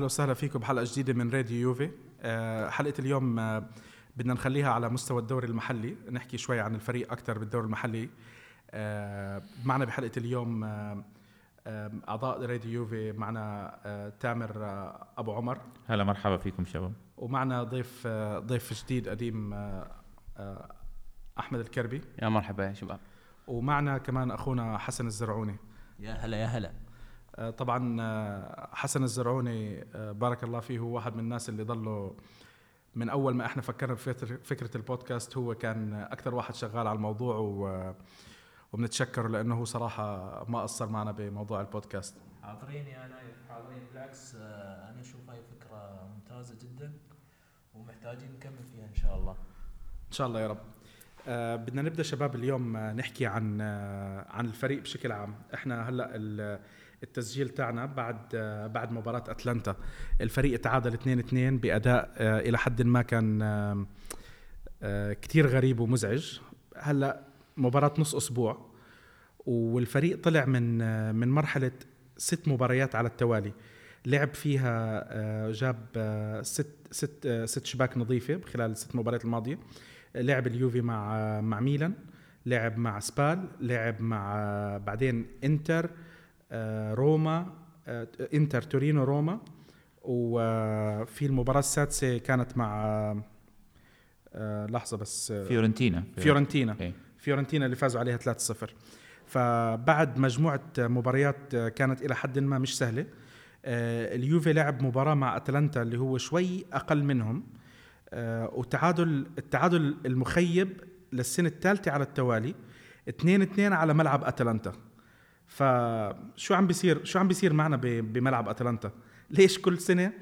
أهلا وسهلا فيكم بحلقة جديدة من راديو يوفي. آه، حلقة اليوم آه، بدنا نخليها على مستوى الدوري المحلي نحكي شوي عن الفريق أكثر بالدوري المحلي. آه، معنا بحلقة اليوم أعضاء راديو يوفي معنا تامر أبو عمر. هلا مرحبا فيكم شباب. ومعنا ضيف ضيف جديد قديم أحمد الكربي. يا مرحبا يا شباب. ومعنا كمان أخونا حسن الزرعوني. يا هلا يا هلا. طبعا آه، حسن الزرعوني آه، بارك الله فيه هو واحد من الناس اللي ضلوا من أول ما إحنا فكرنا بفكرة فكره البودكاست هو كان أكثر واحد شغال على الموضوع و وبنتشكره لأنه هو صراحة ما قصر معنا بموضوع البودكاست. حاضرين يا نايف حاضرين. بالعكس آه، أنا أشوف هاي فكرة ممتازة جدا ومحتاجين نكمل فيها إن شاء الله. إن شاء الله يا رب. آه بدنا نبدأ شباب اليوم آه نحكي عن آه عن الفريق بشكل عام. إحنا هلأ التسجيل تاعنا بعد بعد مباراة أتلانتا. الفريق تعادل 2-2 بأداء آه إلى حد ما كان آه آه كتير غريب ومزعج. هلأ مباراة نص أسبوع والفريق طلع من من مرحلة ست مباريات على التوالي. لعب فيها جاب ست ست ست شباك نظيفة خلال الست مباريات الماضية. لعب اليوفي مع مع ميلان لعب مع سبال لعب مع بعدين إنتر روما آه، انتر تورينو روما. وفي المباراة السادسة كانت مع آه، آه، لحظة بس آه، فيورنتينا. فيورنتينا. إيه. فيورنتينا اللي فازوا عليها 3-0 فبعد مجموعة مباريات كانت إلى حد ما مش سهلة. آه، اليوفي لعب مباراة مع أتلانتا اللي هو شوي أقل منهم. آه، وتعادل التعادل المخيب للسنة الثالثة على التوالي. 2 2 على ملعب أتلانتا. فشو عم بيصير؟ شو عم بيصير معنا بملعب أتلانتا؟ ليش كل سنة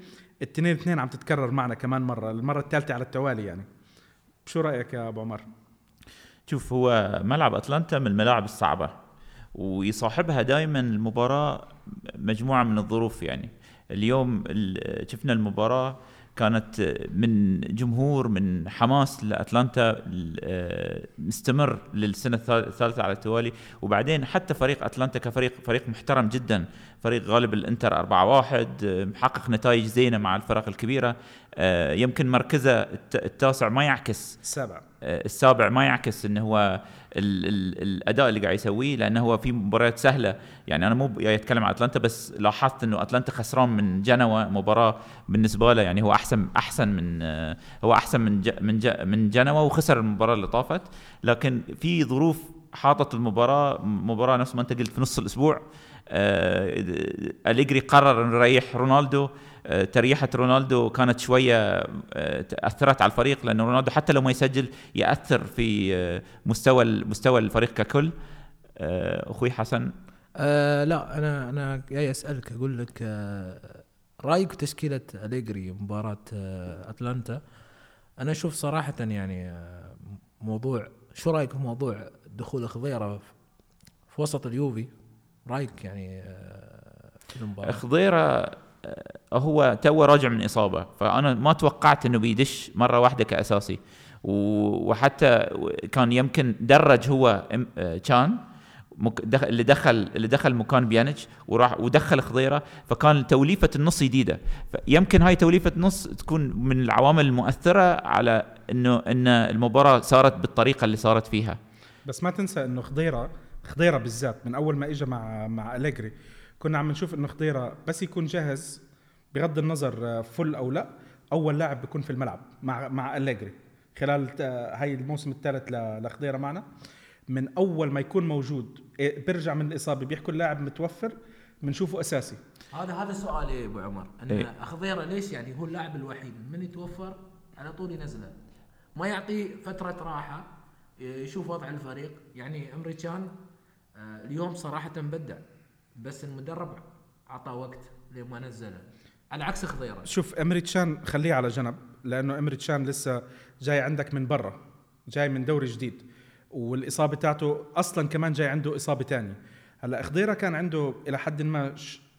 التنين اثنين عم تتكرر معنا كمان مرة المرة الثالثة على التوالي يعني؟ شو رأيك يا أبو عمر؟ شوف هو ملعب أتلانتا من الملاعب الصعبة ويصاحبها دائما المباراة مجموعة من الظروف يعني. اليوم ال- شفنا المباراة كانت من جمهور من حماس لأتلانتا آه، مستمر للسنة الثال- الثالثة على التوالي. وبعدين حتى فريق أتلانتا كفريق فريق محترم جدا. فريق غالب الانتر 4-1 آه، محقق نتائج زينة مع الفرق الكبيرة. آه، يمكن مركزه الت- التاسع ما يعكس السابع آه، السابع ما يعكس إنه هو ال ال الأداء اللي قاعد يسويه لأنه هو في مباريات سهلة. يعني أنا مو جاي اتكلم عن أتلانتا بس لاحظت إنه أتلانتا خسران من جنوا مباراة بالنسبة له. يعني هو أحسن أحسن من هو أحسن من من من جنوا وخسر المباراة اللي طافت. لكن في ظروف حاطت المباراة مباراة نفس ما أنت قلت في نص الأسبوع. أليجري قرر إنه يريح رونالدو. آه، تريحة رونالدو كانت شوية آه، أثرت على الفريق لأنه رونالدو حتى لو ما يسجل يأثر في آه، مستوى مستوى الفريق ككل. آه، أخوي حسن. آه لا أنا أنا جاي أسألك أقول لك آه رأيك بتشكيله أليجري مباراة آه أتلانتا؟ أنا أشوف صراحة يعني آه موضوع شو رأيك في موضوع دخول خضيره في- في وسط اليوفي؟ رايك يعني آه في المباراة؟ خضيرة آه، هو تو راجع من إصابة فأنا ما توقعت أنه بيدش مرة واحدة كأساسي. و- وحتى كان يمكن درج هو آه، كان مك- دخ- اللي دخل اللي دخل مكان بيانيتش وراح ودخل خضيره فكان توليفة النص جديدة. يمكن هاي توليفة النص تكون من العوامل المؤثرة على إنه إن المباراة صارت بالطريقة اللي صارت فيها. بس ما تنسى إنه خضيره خضيرة بالذات من أول ما اجى مع مع أليجري. كنا عم نشوف إنه خضيرة بس يكون جاهز بغض النظر آه، فل أو لا أول لاعب بيكون في الملعب مع مع أليجري. خلال آه، هاي الموسم الثالث ل- لخضيرة معنا. من أول ما يكون موجود إيه، بيرجع من الإصابة بيحكوا اللاعب متوفر بنشوفه أساسي. هذا هذا سؤالي يا أبو عمر؟ إن إيه. خضيرة ليش يعني هو اللاعب الوحيد؟ من يتوفر على طول ينزله. ما يعطي فترة راحة يشوف وضع الفريق. يعني امريكان اليوم صراحة بدع بس المدرب اعطاه وقت لما نزله. على عكس خضيرة. شوف امريتشان خليه على جنب لأنه امريتشان لسه جاي عندك من برا جاي من دوري جديد والإصابة تاعته أصلا كمان جاي عنده إصابة تانية. هلأ خضيرة كان عنده إلى حد ما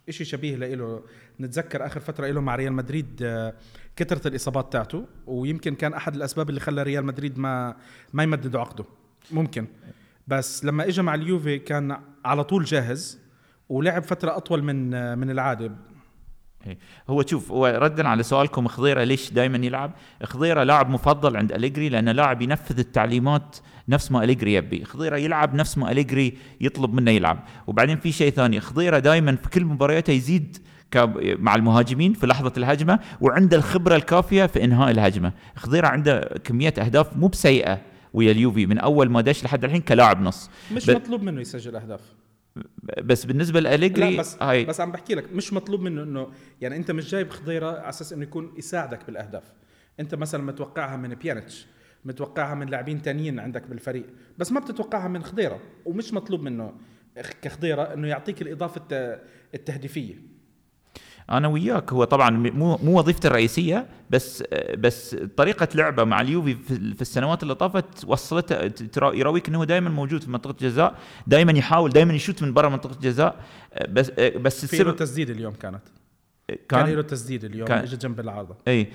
شيء شبيه له نتذكر آخر فترة له مع ريال مدريد آه، كثرة الإصابات تاعته ويمكن كان أحد الأسباب اللي خلى ريال مدريد ما ما يمددوا عقده. ممكن. بس لما اجى مع اليوفي كان على طول جاهز ولعب فترة أطول من من العادة. هو شوف هو ردا على سؤالكم خضيره ليش دائما يلعب؟ خضيره لاعب مفضل عند أليجري لأنه لاعب ينفذ التعليمات نفس ما أليجري يبي. خضيره يلعب نفس ما أليجري يطلب منه يلعب. وبعدين في شيء ثاني خضيره دائما في كل مبارياته يزيد مع المهاجمين في لحظة الهجمة وعنده الخبرة الكافية في إنهاء الهجمة. خضيره عنده كمية أهداف مو بسيئة. ويا اليوفي من أول ما دش لحد الحين كلاعب نص. مش ب... مطلوب منه يسجل أهداف. بس بالنسبة لأليجري لا بس هاي بس عم بحكي لك مش مطلوب منه انه يعني أنت مش جايب خضيرة على أساس إنه يكون يساعدك بالأهداف. أنت مثلا متوقعها من بيانيتش متوقعها من لاعبين تانيين عندك بالفريق بس ما بتتوقعها من خضيرة ومش مطلوب منه كخضيرة إنه يعطيك الإضافة التهديفية. أنا وياك. هو طبعا مو مو وظيفته الرئيسية بس بس طريقة لعبه مع اليوفي في السنوات اللي طافت وصلته يراويك إنه دائما موجود في منطقة الجزاء دائما يحاول دائما يشوت من برا منطقة الجزاء. بس بس في له تسديد اليوم كانت. كان, كان له تسديد اليوم كان. اجى جنب العارضة. إي.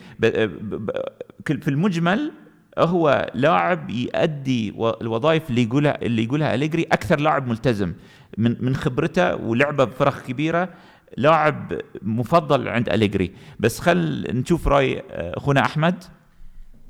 في المجمل هو لاعب يؤدي الوظائف اللي يقولها اللي يقولها أليجري أكثر لاعب ملتزم من من خبرته ولعبه بفرق كبيرة. لاعب مفضل عند أليجري. بس خل نشوف رأي آه، أخونا أحمد.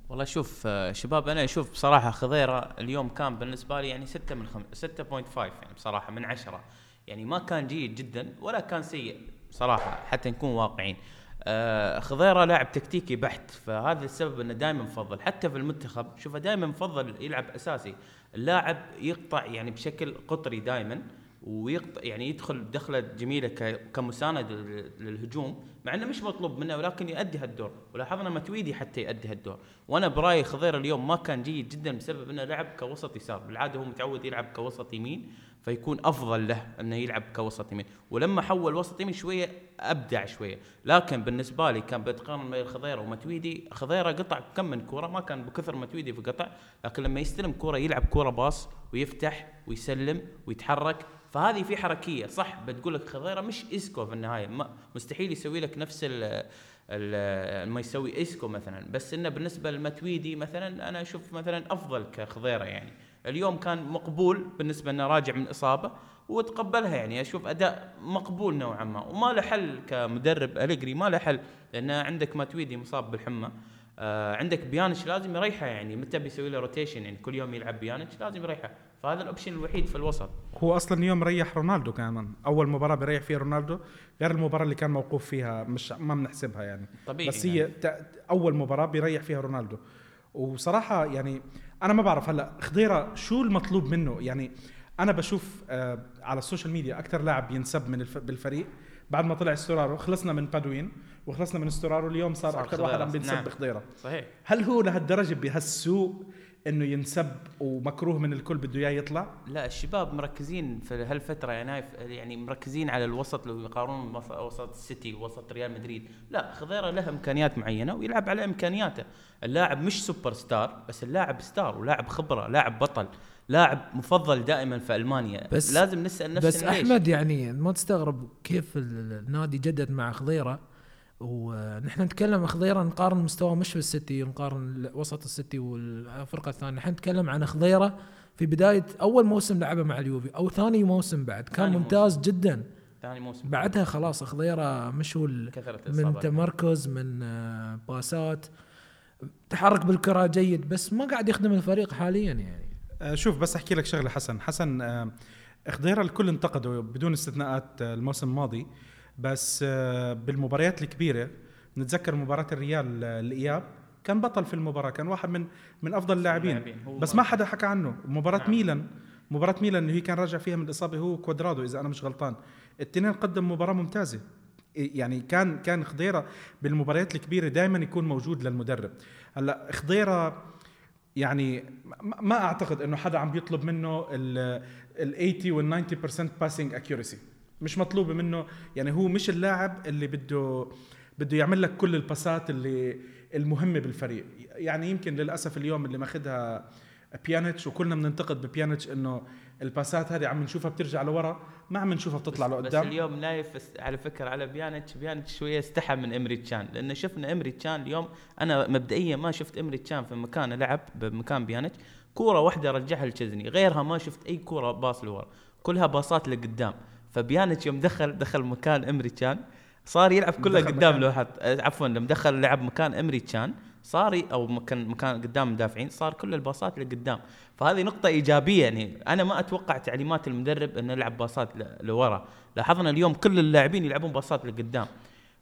والله شوف آه، شباب أنا أشوف بصراحة خضيرة اليوم كان بالنسبة لي يعني 6 من 6.5 يعني بصراحة من 10 يعني ما كان جيد جدا ولا كان سيء بصراحة حتى نكون واقعين آه خضيرة لاعب تكتيكي بحت فهذا السبب إنه دائما مفضل. حتى في المنتخب شوفه دائما مفضل يلعب أساسي. اللاعب يقطع يعني بشكل قطري دائما ويقطع يعني يدخل دخلة جميلة كمساند للهجوم مع إنه مش مطلوب منه ولكن يؤدي هالدور. ولاحظنا متويدي حتى يؤدي هالدور. وأنا برايي خضير اليوم ما كان جيد جدا بسبب إنه لعب كوسط يسار. بالعادة هو متعود يلعب كوسط يمين فيكون أفضل له إنه يلعب كوسط يمين. ولما حول وسط يمين شوية أبدع شوية. لكن بالنسبة لي كان بتقارن بين خضيرة ومتويدي خضيرة قطع كم من كورة ما كان بكثر متويدي في قطع لكن لما يستلم كورة يلعب كورة باص ويفتح ويسلم ويتحرك فهذه في حركية صح؟ بتقول لك خضيرة مش ايسكو في النهاية ما مستحيل يسوي لك نفس ال ما يسوي ايسكو مثلا بس إنه بالنسبة لماتويدي مثلا أنا أشوف مثلا أفضل كخضيرة يعني. اليوم كان مقبول بالنسبة إنه راجع من إصابة وتقبلها يعني أشوف أداء مقبول نوعا ما وما له حل كمدرب أليجري ما له حل لأن عندك ماتويدي مصاب بالحمى آه عندك بيانيتش لازم يريحه يعني متى بيسوي له rotation يعني كل يوم يلعب بيانيتش لازم يريحه. فهذا ال option الوحيد في الوسط. هو أصلا اليوم ريح رونالدو كمان. أول مباراة بيريح فيها رونالدو غير المباراة اللي كان موقوف فيها مش ما بنحسبها يعني. طبيعي بس هي يعني. أول مباراة بيريح فيها رونالدو. وصراحة يعني أنا ما بعرف هلأ خضيرة شو المطلوب منه؟ يعني أنا بشوف آه على السوشيال ميديا أكثر لاعب ينسب من ال... بالفريق. بعد ما طلع ستورارو خلصنا من بادوين وخلصنا من ستورارو اليوم صار أكثر واحد عم بينسب نعم. بخضيرة. صحيح. هل هو لهالدرجة بهالسوء إنه ينسب ومكروه من الكل بده إياه يطلع؟ لا الشباب مركزين في هالفترة يعني يعني مركزين على الوسط لو يقارنون وسط السيتي ووسط ريال مدريد. لا خضيره له إمكانيات معينة ويلعب على إمكانياته. اللاعب مش سوبر ستار بس اللاعب ستار ولاعب خبرة لاعب بطل لاعب مفضل دائما في ألمانيا. بس لازم نسأل نفسنا بس أحمد يعني ما تستغرب كيف النادي جدد مع خضيره ونحن نتكلم خضيرة نقارن مستوى مش في السيتي نقارن وسط السيتي والفرقة الثانية. نحن نتكلم عن خضيرة في بداية أول موسم لعبه مع اليوفي أو ثاني موسم بعد. كان ممتاز موسم. جدا. ثاني موسم. بعدها خلاص خضيرة مش هو من تمركز من آه، باسات. تحرك بالكرة جيد بس ما قاعد يخدم الفريق حاليا يعني. آه، شوف بس أحكي لك شغلة حسن. حسن آه، خضيرة الكل انتقده بدون استثناءات الموسم الماضي. بس آه، بالمباريات الكبيرة نتذكر مباراة الريال آه، الإياب. كان بطل في المباراة كان واحد من من أفضل اللاعبين. بس ما حدا حكى عنه. مباراة نعم. ميلان مباراة ميلان اللي هي كان راجع فيها من الاصابه هو كوادرادو إذا أنا مش غلطان. الاثنين قدم مباراة ممتازة. يعني كان كان خضيرة بالمباريات الكبيرة دائما يكون موجود للمدرب. هلأ خضيرة يعني ما أعتقد إنه حدا عم بيطلب منه ال 80 وال 90% passing accuracy مش مطلوبه منه. يعني هو مش اللاعب اللي بده بده يعمل لك كل الباسات اللي المهمة بالفريق. يعني يمكن للأسف اليوم اللي ماخذها بيانيتش وكلنا بننتقد ببيانيتش إنه الباسات هذه عم نشوفها بترجع لورا ما عم نشوفها بتطلع لقدام بس اليوم نايف على فكرة على بيانيتش. بيانيتش شوية استحى من إمري تشان لأن شفنا إمري تشان اليوم. أنا مبدئيا ما شفت إمري تشان في مكان لعب بمكان بيانيتش. كورة واحدة رجعها لتشيزني غيرها ما شفت أي كورة باص لورا. كلها باصات لقدام. فبيانيتش يوم دخل دخل مكان إمري تشان صار يلعب كله قدام مكان. لو حط آه، عفوا لما دخل لعب مكان أمري تشان صار أو مكان مكان قدام المدافعين صار كل الباصات لقدام فهذه نقطة إيجابية يعني. أنا ما أتوقع تعليمات المدرب أنه يلعب باصات لورا. لاحظنا اليوم كل اللاعبين يلعبون باصات لقدام.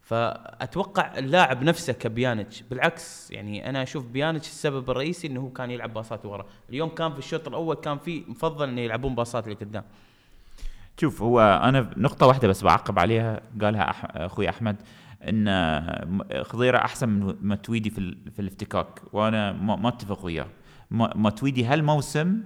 فأتوقع اللاعب نفسه كبيانتش بالعكس يعني أنا أشوف بيانتش السبب الرئيسي أنه هو كان يلعب باصات ورا. اليوم كان في الشوط الأول كان في مفضل أنه يلعبون باصات لقدام. شوف هو أنا نقطة واحدة بس بعقب عليها قالها أح... أخوي أحمد إن خضيرة أحسن من متويدي في, ال... في الافتكاك وأنا ما, ما أتفق وياه متويدي هالموسم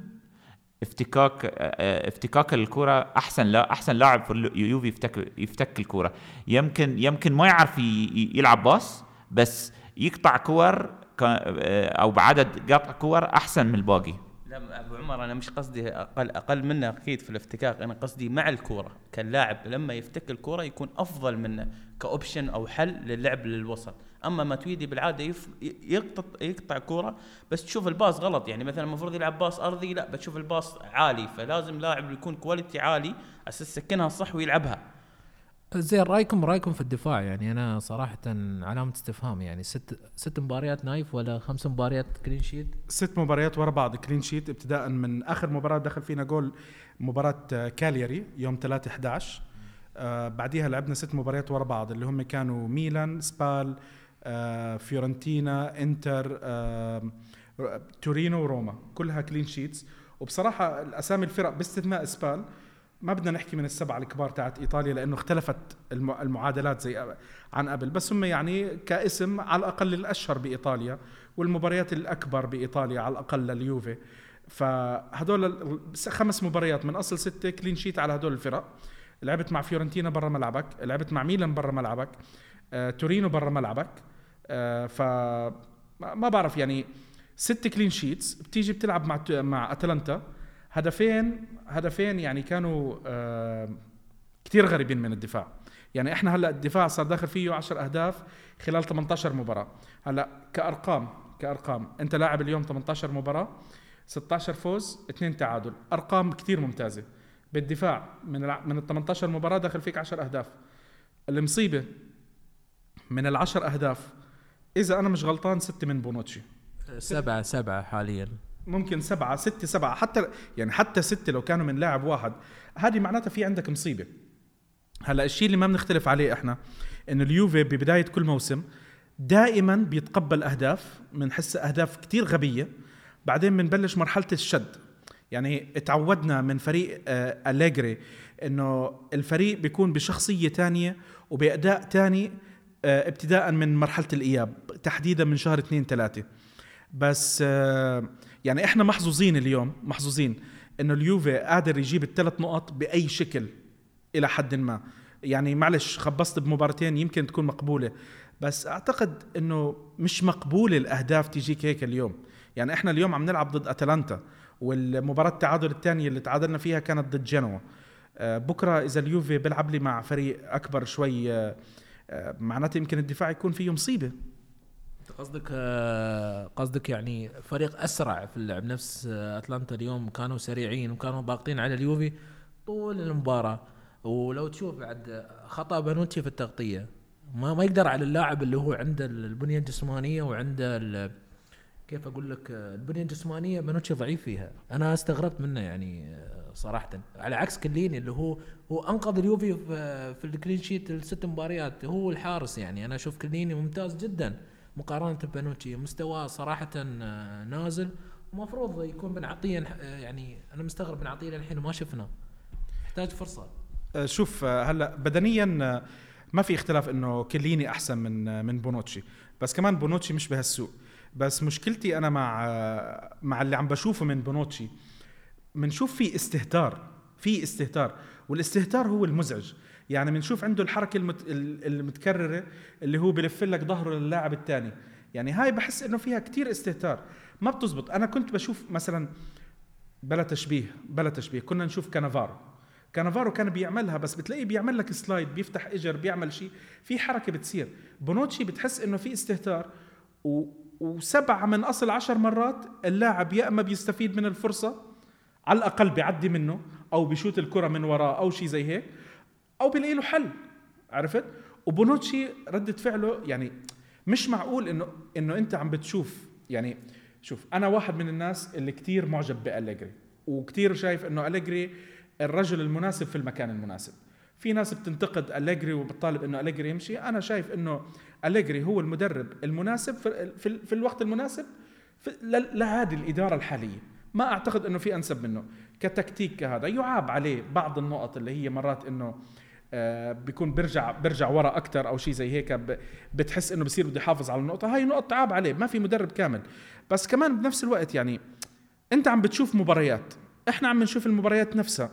افتكاك آه، افتكاك الكرة أحسن لا أحسن لاعب في اليوفي يفتك يفتك الكرة يمكن يمكن ما يعرف يلعب باص بس يقطع كور. آه، أو بعدد قطع كور أحسن من الباقي أبو عمر أنا مش قصدي أقل أقل منه أكيد في الافتكاك أنا قصدي مع الكورة كلاعب. لما يفتك الكورة يكون أفضل منه ك option أو حل للعب للوسط. أما ماتويدي بالعادة يف يقطع يقطع كورة بس تشوف الباص غلط. يعني مثلا المفروض يلعب باص أرضي لا بتشوف الباص عالي. فلازم لاعب يكون quality عالي أساس يسكنها صح ويلعبها. زين رايكم رأيكم في الدفاع؟ يعني أنا صراحة علامة استفهام يعني ست ست مباريات نايف ولا خمس مباريات clean sheet ست مباريات ورا بعض clean sheet ابتداء من آخر مباراة دخل فينا جول مباراة آه، كالياري يوم 3 11 آه بعديها لعبنا ست مباريات ورا بعض اللي هم كانوا ميلان سبال آه فيورنتينا إنتر آه تورينو وروما كلها clean sheets وبصراحة الأسامي الفرق باستثناء سبال ما بدنا نحكي من السبعة الكبار تاعت إيطاليا لأنه اختلفت الم- المعادلات زي عن قبل. بس هم يعني كاسم على الأقل الأشهر بإيطاليا والمباريات الأكبر بإيطاليا على الأقل لليوفي. فهدول خمس مباريات من أصل ستة clean sheet على هدول الفرق. لعبت مع فيورنتينا برا ملعبك لعبت مع ميلان برا ملعبك آه، تورينو برا ملعبك آه، ف ما بعرف يعني ست كلين شيتس بتيجي بتلعب مع مع أتلانتا. هدفين هدفين يعني كانوا آه كثير غريبين من الدفاع. يعني إحنا هلأ الدفاع صار داخل فيه 10 أهداف خلال 18 مباراة. هلأ كأرقام كأرقام أنت لاعب اليوم 18 مباراة 16 فوز اثنين تعادل. أرقام كثير ممتازة. بالدفاع من الع... من ال 18 مباراة داخل فيك 10 أهداف. المصيبة من العشر أهداف إذا أنا مش غلطان ستة من بونوتشي. سبعة سبعة حاليا. ممكن سبعة ستة سبعة حتى يعني حتى ستة لو كانوا من لاعب واحد. هذه معناتها في عندك مصيبة. هلأ الشيء اللي ما بنختلف عليه إحنا إنه اليوفي ببداية كل موسم دائما بيتقبل أهداف بنحس أهداف كتير غبية. بعدين بنبلش مرحلة الشد. يعني اتعودنا من فريق آه أليجري إنه الفريق بيكون بشخصية تانية وبأداء تاني آه ابتداء من مرحلة الإياب تحديدا من شهر اثنين ثلاثة. بس آه يعني إحنا محظوظين اليوم محظوظين إنه اليوفي قادر يجيب الثلاث نقط بأي شكل إلى حد ما. يعني معلش خبصت بمباراتين يمكن تكون مقبولة بس أعتقد إنه مش مقبولة الأهداف تجيك هيك اليوم. يعني إحنا اليوم عم نلعب ضد أتلانتا والمباراة التعادل الثانية اللي تعادلنا فيها كانت ضد جنوا. آه، بكرة إذا اليوفي بيلعب لي مع فريق أكبر شوي آه، آه، معناته يمكن الدفاع يكون فيه مصيبة. قصدك آه، قصدك يعني فريق أسرع في اللعب. نفس آه، أتلانتا اليوم كانوا سريعين وكانوا باقين على اليوفي طول المباراة. ولو تشوف بعد خطأ بانوتشي في التغطية ما ما يقدر على اللاعب اللي هو عنده البنية الجسمانية وعنده كيف أقول لك آه، البنية الجسمانية بونوتشي ضعيف فيها. أنا استغربت منه يعني صراحة. على عكس كيليني اللي هو هو أنقذ اليوفي في, في ال clean sheet الست مباريات. هو الحارس يعني. أنا أشوف كيليني ممتاز جدا. مقارنة ببونوتشي. مستواه صراحة آه، نازل. المفروض يكون بن عطيه آه، يعني أنا مستغرب بن عطيه للحين ما شفنا يحتاج فرصة. آه، شوف هلا بدنيا ما في اختلاف إنه كيليني أحسن من من بونوتشي. بس كمان بونوتشي مش بهالسوء بس مشكلتي أنا مع مع اللي عم بشوفه من بونوتشي بنشوف في استهتار. في استهتار. والاستهتار هو المزعج. يعني بنشوف عنده الحركة المت... ال- المتكررة اللي هو بلف لك ظهره للاعب الثاني يعني هاي بحس إنه فيها كتير استهتار. ما بتزبط. أنا كنت بشوف مثلا بلا تشبيه بلا تشبيه. كنا نشوف كانافارو. كانافارو كان بيعملها بس بتلاقيه بيعمل لك slide بيفتح اجر بيعمل شيء. في حركة بتصير. بونوتشي بتحس إنه في استهتار و... وسبعة من أصل عشر مرات اللاعب يا إما بيستفيد من الفرصة على الأقل بيعدي منه أو بيشوت الكرة من وراه أو شيء زي هيك. أو بيلاقي له حل عرفت؟ وبونوتشي ردة فعله يعني مش معقول إنه إنه أنت عم بتشوف يعني شوف أنا واحد من الناس اللي كتير معجب بأليجري وكتير شايف إنه أليجري الرجل المناسب في المكان المناسب. في ناس بتنتقد أليجري وبتطالب إنه أليجري يمشي أنا شايف إنه أليجري هو المدرب المناسب في, في, في الوقت المناسب لهذه الإدارة الحالية. ما أعتقد إنه في أنسب منه. كتكتيك كهذا يعاب عليه بعض النقط اللي هي مرات إنه بيكون بيرجع بيرجع ورا أكثر أو شيء زي هيك. بتحس إنه بصير بده يحافظ على النقطة. هاي نقط تعاب عليه ما في مدرب كامل. بس كمان بنفس الوقت يعني أنت عم بتشوف مباريات. إحنا عم نشوف المباريات نفسها.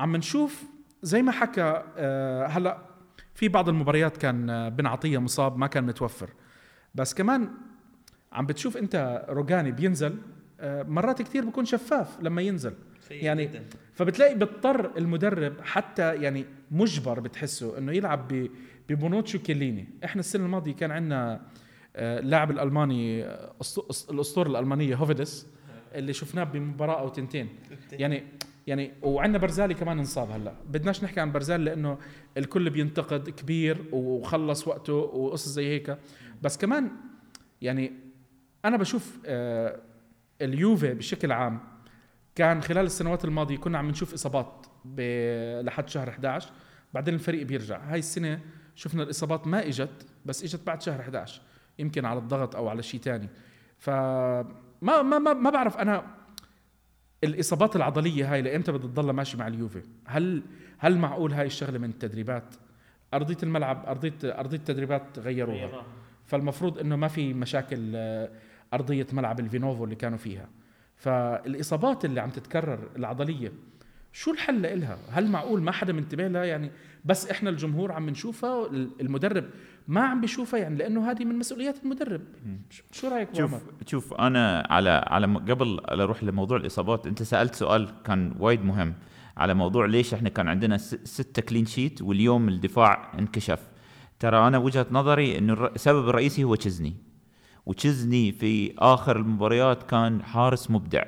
عم نشوف زي ما حكى آه هلأ في بعض المباريات كان آه، بن عطية مصاب ما كان متوفر. بس كمان عم بتشوف أنت روجاني بينزل آه، مرات كثير بيكون شفاف لما ينزل. يعني فبتلاقي بيضطر المدرب حتى يعني مجبر بتحسه إنه يلعب ببونوتشو كيليني. إحنا السنة الماضية كان عندنا اللاعب الألماني آه، الأسطورة الألمانية هوفيدس اللي شفناه بمباراة أو تنتين. يعني يعني وعندنا برزالي كمان انصاب هلأ. بدناش نحكي عن برزالي لأنه الكل بينتقد كبير وخلص وقته وقصص زي هيك. بس كمان يعني أنا بشوف آه، اليوفي بشكل عام كان خلال السنوات الماضية كنا عم نشوف إصابات لحد شهر 11 بعدين الفريق بيرجع. هاي السنة شفنا الإصابات ما إجت بس إجت بعد شهر 11 يمكن على الضغط أو على شيء تاني. فما ما ما ما بعرف أنا الإصابات العضلية هاي لإمتى بدها تضل ماشي مع اليوفي؟ هل هل معقول هاي الشغلة من التدريبات؟ أرضية الملعب ارضيه أرضية التدريبات غيروها. فالمفروض إنه ما في مشاكل آه، أرضية ملعب الفينوفو اللي كانوا فيها. فالإصابات اللي عم تتكرر العضلية شو الحل لها هل معقول ما حدا منتبه لها؟ يعني بس إحنا الجمهور عم نشوفها المدرب ما عم بيشوفها يعني لأنه هذه من مسؤوليات المدرب. شو رأيك شوف؟ شوف أنا على على قبل أروح لموضوع الإصابات أنت سألت سؤال كان وايد مهم على موضوع ليش إحنا كان عندنا ستة كلين شيت واليوم الدفاع انكشف. ترى أنا وجهة نظري إنه السبب الرئيسي هو تشزني وتشزني في آخر المباريات كان حارس مبدع.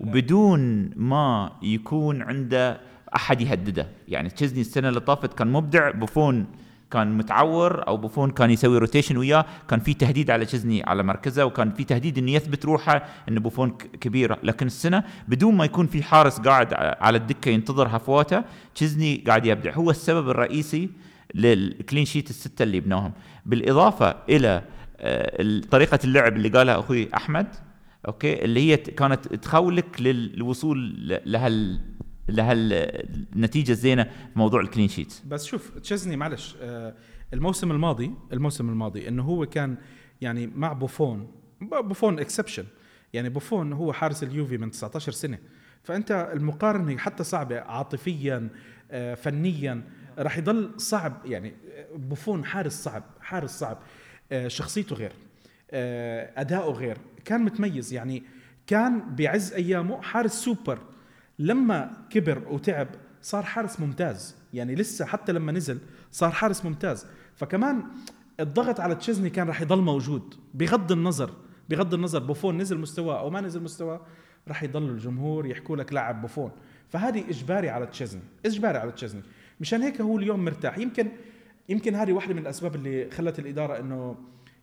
وبدون ما يكون عنده أحد يهدده. يعني تشزني السنة اللي طافت كان مبدع بوفون كان متعور أو بوفون كان يسوي rotation وياه. كان في تهديد على تشزني على مركزه وكان في تهديد إنه يثبت روحه انه بوفون كبير. لكن السنة بدون ما يكون في حارس قاعد على الدكة ينتظر هفواته تشزني قاعد يبدع. هو السبب الرئيسي لل clean sheet الستة اللي بناهم. بالإضافة إلى طريقة اللعب اللي قالها أخوي أحمد okay اللي هي كانت تخولك للوصول لهال لهالنتيجه الزينه في موضوع ال clean sheet بس شوف تشيزني معلش آه، الموسم الماضي الموسم الماضي إنه هو كان يعني مع بوفون بوفون exception يعني بوفون هو حارس اليوفي من 19 سنة. فأنت المقارنة حتى صعبة عاطفيا آه، فنيا راح يضل صعب. يعني آه، بوفون حارس صعب حارس صعب. آه، شخصيته غير آه، أداؤه غير. كان متميز يعني كان بعز أيامه حارس سوبر. لما كبر وتعب صار حارس ممتاز يعني لسه حتى لما نزل صار حارس ممتاز. فكمان الضغط على تشيزني كان راح يضل موجود بغض النظر بغض النظر بوفون نزل مستواه أو ما نزل مستواه راح يضل الجمهور يحكوا لك لاعب بوفون. فهذه إجباري على تشيزني إجباري على تشيزني. مشان هيك هو اليوم مرتاح. يمكن يمكن هذه واحدة من الأسباب اللي خلت الإدارة إنه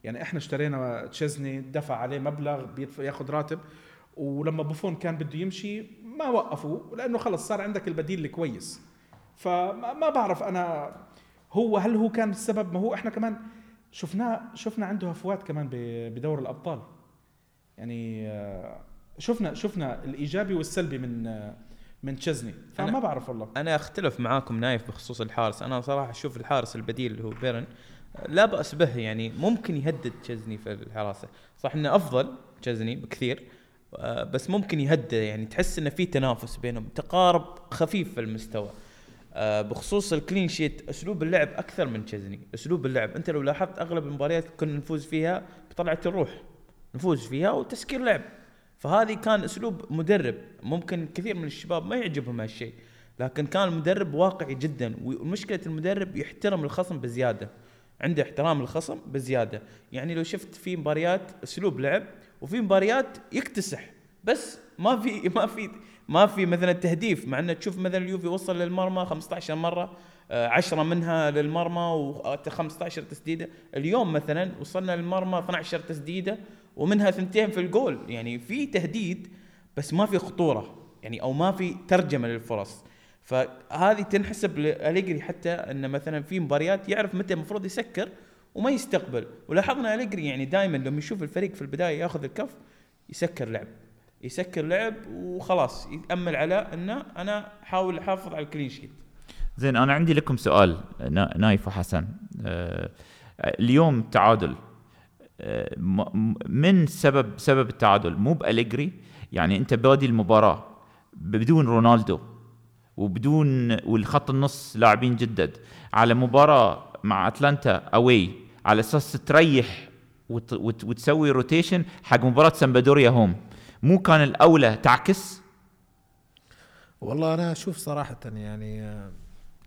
يعني إحنا اشترينا تشيزني دفع عليه مبلغ بيدفع ياخذ راتب ولما بوفون كان بده يمشي ما وقفوا لأنه خلص صار عندك البديل الكويس. فما ما بعرف أنا هو هل هو كان السبب؟ ما هو إحنا كمان شفناه شفنا عنده هفوات كمان بدور الأبطال. يعني آه، شفنا شفنا الإيجابي والسلبي من آه، من تشيزني فما أنا- بعرف والله. أنا أختلف معاكم نايف بخصوص الحارس. أنا صراحة أشوف الحارس البديل اللي هو بيرين. لا بأس به يعني ممكن يهدد تشزني في الحراسة. صح إنه أفضل تشزني بكثير آه، بس ممكن يهدد. يعني تحس إنه في تنافس بينهم تقارب خفيف في المستوى. آه، بخصوص ال clean sheet أسلوب اللعب أكثر من تشزني أسلوب اللعب أنت لو لاحظت أغلب المباريات كنا نفوز فيها بطلعة الروح. نفوز فيها وتسكير لعب. فهذه كان أسلوب مدرب. ممكن كثير من الشباب ما يعجبهم هالشيء لكن كان المدرب واقعي جدا ومشكلة المدرب يحترم الخصم بزيادة. عنده احترام الخصم بزيادة. يعني لو شفت في مباريات أسلوب لعب وفي مباريات يكتسح. بس ما في ما في ما في مثلا تهديف مع إنه تشوف مثلا اليوفي وصل للمرمى 15 مرة آه، 10 منها للمرمى و15 تسديدة. اليوم مثلا وصلنا للمرمى 12 تسديدة ومنها ثنتين في الجول. يعني في تهديد بس ما في خطورة. يعني أو ما في ترجمة للفرص. فهذه تنحسب لاليجري حتى انه مثلا في مباريات يعرف متى المفروض يسكر وما يستقبل. ولاحظنا أليجري يعني دائما لما يشوف الفريق في البداية يأخذ الكف يسكر لعب. يسكر لعب وخلاص. يتامل على انه أنا أحاول أحافظ على ال clean sheet. زين أنا عندي لكم سؤال نا- نايف وحسن. آه، اليوم تعادل. من سبب سبب التعادل مو بأليجري يعني أنت بادي المباراة بدون رونالدو وبدون والخط النص لاعبين جدد على مباراة مع أتلانتا away على أساس تريح وت وت وتسوي rotation حق مباراة سامبدوريا home مو كان الأولى تعكس؟ والله أنا أشوف صراحة يعني آه،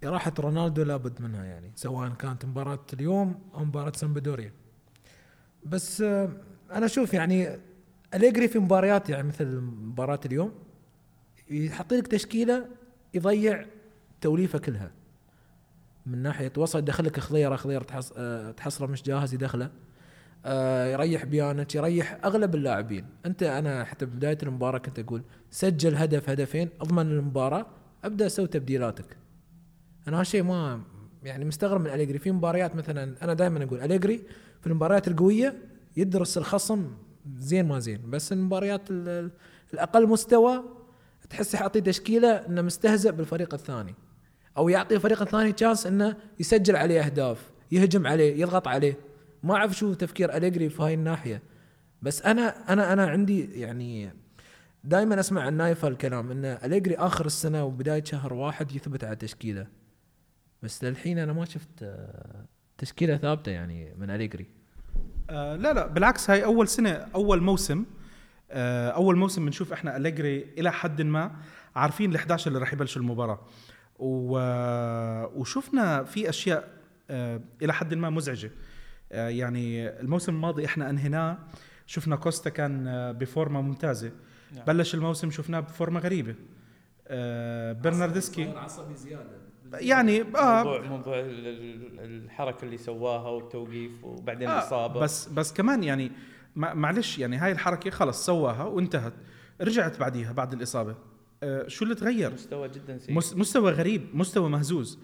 راحه رونالدو لابد منها يعني سواء كانت مباراة اليوم أو مباراة سامبدوريا بس آه، أنا أشوف يعني أليجري في مباريات يعني مثل مباراة اليوم يحط لك تشكيلة يضيع توليفة كلها. من ناحية وسط يدخل لك خضيرة خضيرة تحص... آه، تحصله مش جاهز يدخله. آه، يريح بيانتش يريح أغلب اللاعبين. أنت أنا حتى بداية المباراة كنت أقول سجل هدف هدفين أضمن المباراة أبدأ أسوي تبديلاتك. أنا هالشيء ما يعني مستغرب من أليجري. في مباريات مثلا أنا دائما أقول أليجري في المباريات القوية يدرس الخصم زين ما زين بس المباريات ال- ال- الأقل مستوى تحس يعطي تشكيلة إنه مستهزئ بالفريق الثاني أو يعطي الفريق الثاني تشانس إنه يسجل عليه أهداف يهجم عليه يضغط عليه. ما أعرف شو تفكير أليجري في هاي الناحية. بس أنا أنا أنا عندي يعني دائما أسمع عن نايف الكلام ان أليجري آخر السنة وبداية شهر واحد يثبت على تشكيلة. بس للحين أنا ما شفت آه، تشكيلة ثابتة يعني من أليجري. آه لا لا بالعكس هاي أول سنة أول موسم آه أول موسم بنشوف إحنا أليجري إلى حد ما عارفين ال11 اللي راح يبلشوا المباراة. و... وشفنا في أشياء آه إلى حد ما مزعجة. آه يعني الموسم الماضي إحنا أنهيناه شفنا كوستا كان آه بفورمة ممتازة. نعم. بلش الموسم شفناه بفورمة غريبة. آه برناردسكي. عصبي زيادة. يعني آه موضوع موضوع ال- ال- الحركة اللي سواها والتوقيف وبعدين آه الإصابة. بس بس كمان يعني معلش يعني هاي الحركة خلص سواها وانتهت رجعت بعديها بعد الإصابة. آه شو اللي تغير؟ مستوى جدا سيء. مس- مستوى غريب مستوى مهزوز.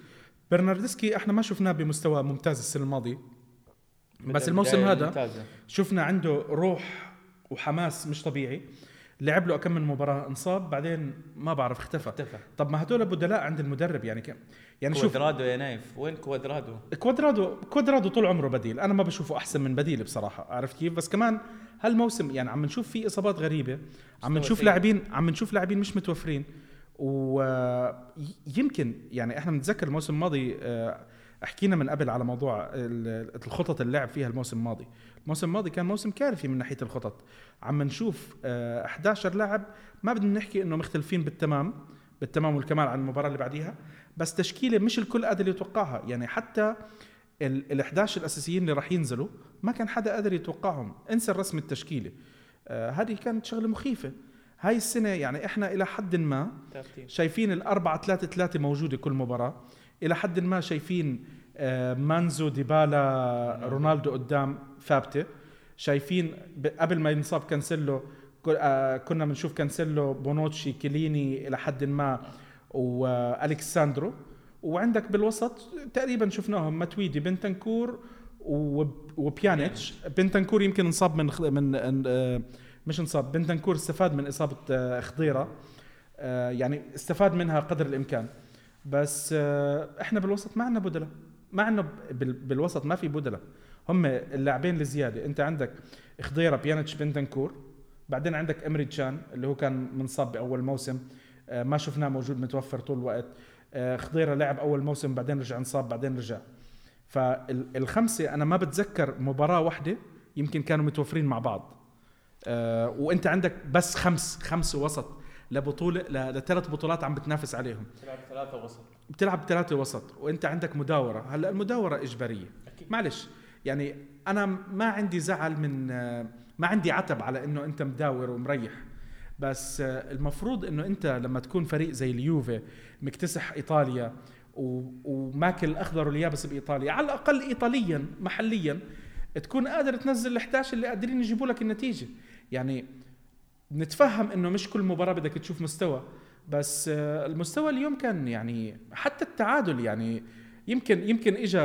برنارديسكي إحنا ما شفناه بمستوى ممتاز السنة الماضية بس الموسم هذا ممتازة. شفنا عنده روح وحماس مش طبيعي. لعب له كم من مباراة انصاب بعدين ما بعرف اختفى. اختفى. طب ما هدول بدلاء عند المدرب يعني كم؟ يعني شوف كوادرادو يا نايف وين كوادرادو؟ كوادرادو كوادرادو طول عمره بديل. أنا ما بشوفه أحسن من بديل بصراحة عرفت كيف؟ بس كمان هالموسم يعني عم نشوف فيه إصابات غريبة عم نشوف. لاعبين عم نشوف لاعبين مش متوفرين. ويمكن يعني إحنا بنتذكر الموسم الماضي آه، حكينا من قبل على موضوع ال- الخطط اللعب فيها الموسم الماضي. الموسم الماضي كان موسم كارثي من ناحية الخطط. عم نشوف آه، 11 لاعب ما بدنا نحكي إنه مختلفين بالتمام بالتمام والكمال عن المباراة اللي بعديها بس تشكيلة مش الكل قادر يتوقعها. يعني حتى ال 11 الأساسيين اللي راح ينزلوا ما كان حدا قادر يتوقعهم. انسى الرسم التشكيلي آه هذه كانت شغلة مخيفة. هاي السنة يعني إحنا إلى حد ما شايفين الأربعة ثلاثة ثلاثة موجودة كل مباراة. إلى حد ما شايفين آه، مانزو ديبالا رونالدو قدام ثابتة. شايفين قبل ما ينصاب كانسيلو آه، كنا بنشوف كانسيلو بونوتشي كيليني إلى حد ما وأليكس ساندرو وعندك بالوسط تقريبا شفناهم متويدي بنتنكور وب- وبيانيتش. بنتنكور يمكن انصاب من من آه، مش انصاب بنتنكور استفاد من إصابة خضيرة. يعني استفاد منها قدر الإمكان. بس آه، إحنا بالوسط ما عندنا بدلة. ما عندنا بال- بالوسط ما في بدلة. هم اللاعبين الزيادة. انت عندك خضيرة بيانيتش بنتنكور بعدين عندك إمري تشان اللي هو كان منصاب بأول موسم آه، ما شفناه موجود متوفر طول الوقت. آه، خضيرة لعب أول موسم بعدين رجع انصاب بعدين رجع. فالخمسه أنا ما بتذكر مباراة واحدة يمكن كانوا متوفرين مع بعض. وانت عندك بس خمس خمس وسط. لبطوله لثلاث بطولات عم بتنافس عليهم. تلعب ثلاثة وسط. بتلعب ثلاثة وسط وانت عندك مداورة. هلا المداورة إجبارية. أكيد. معلش يعني أنا ما عندي زعل من ما عندي عتب على إنه أنت مداور ومريح. بس المفروض إنه أنت لما تكون فريق زي اليوفي مكتسح إيطاليا و- وماكل الاخضر واليابس بإيطاليا على الأقل ايطاليا محليا تكون قادر تنزل ال 11 اللي قادرين يجيبوا لك النتيجة. يعني نتفهم إنه مش كل مباراة بدك تشوف مستوى بس آه، المستوى اليوم كان يعني حتى التعادل يعني يمكن يمكن اجى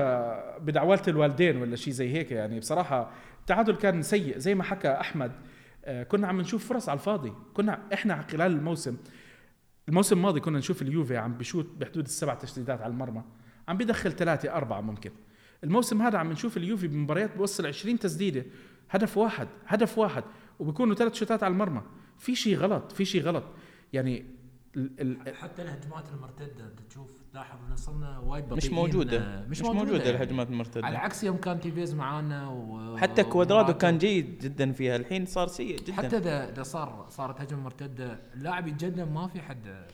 بدعوة الوالدين ولا شيء زي هيك يعني بصراحة التعادل كان سيء زي ما حكى أحمد آه، كنا عم نشوف فرص على الفاضي كنا إحنا خلال الموسم الموسم الماضي كنا نشوف اليوفي عم بشوت بحدود السبع تسديدات على المرمى عم بيدخل ثلاثة أربعة ممكن الموسم هذا عم نشوف اليوفي بمباريات بوصل 20 تسديدة هدف واحد هدف واحد. وبيكونوا ثلاث شوتات على المرمى. في شيء غلط في شيء غلط. يعني ال ال حتى الهجمات المرتدة تشوف تلاحظ إن صرنا وايد بطيئين مش موجودة. آه، مش, موجودة يعني. الهجمات على المرتده عكس يوم كان تيفيز معانا و... حتى كوادرادو. كان جيد جدا فيها. الحين صار سيء جدا. حتى اذا إذا صار صارت هجمة مرتدة اللاعب يتقدم ما في حد آه،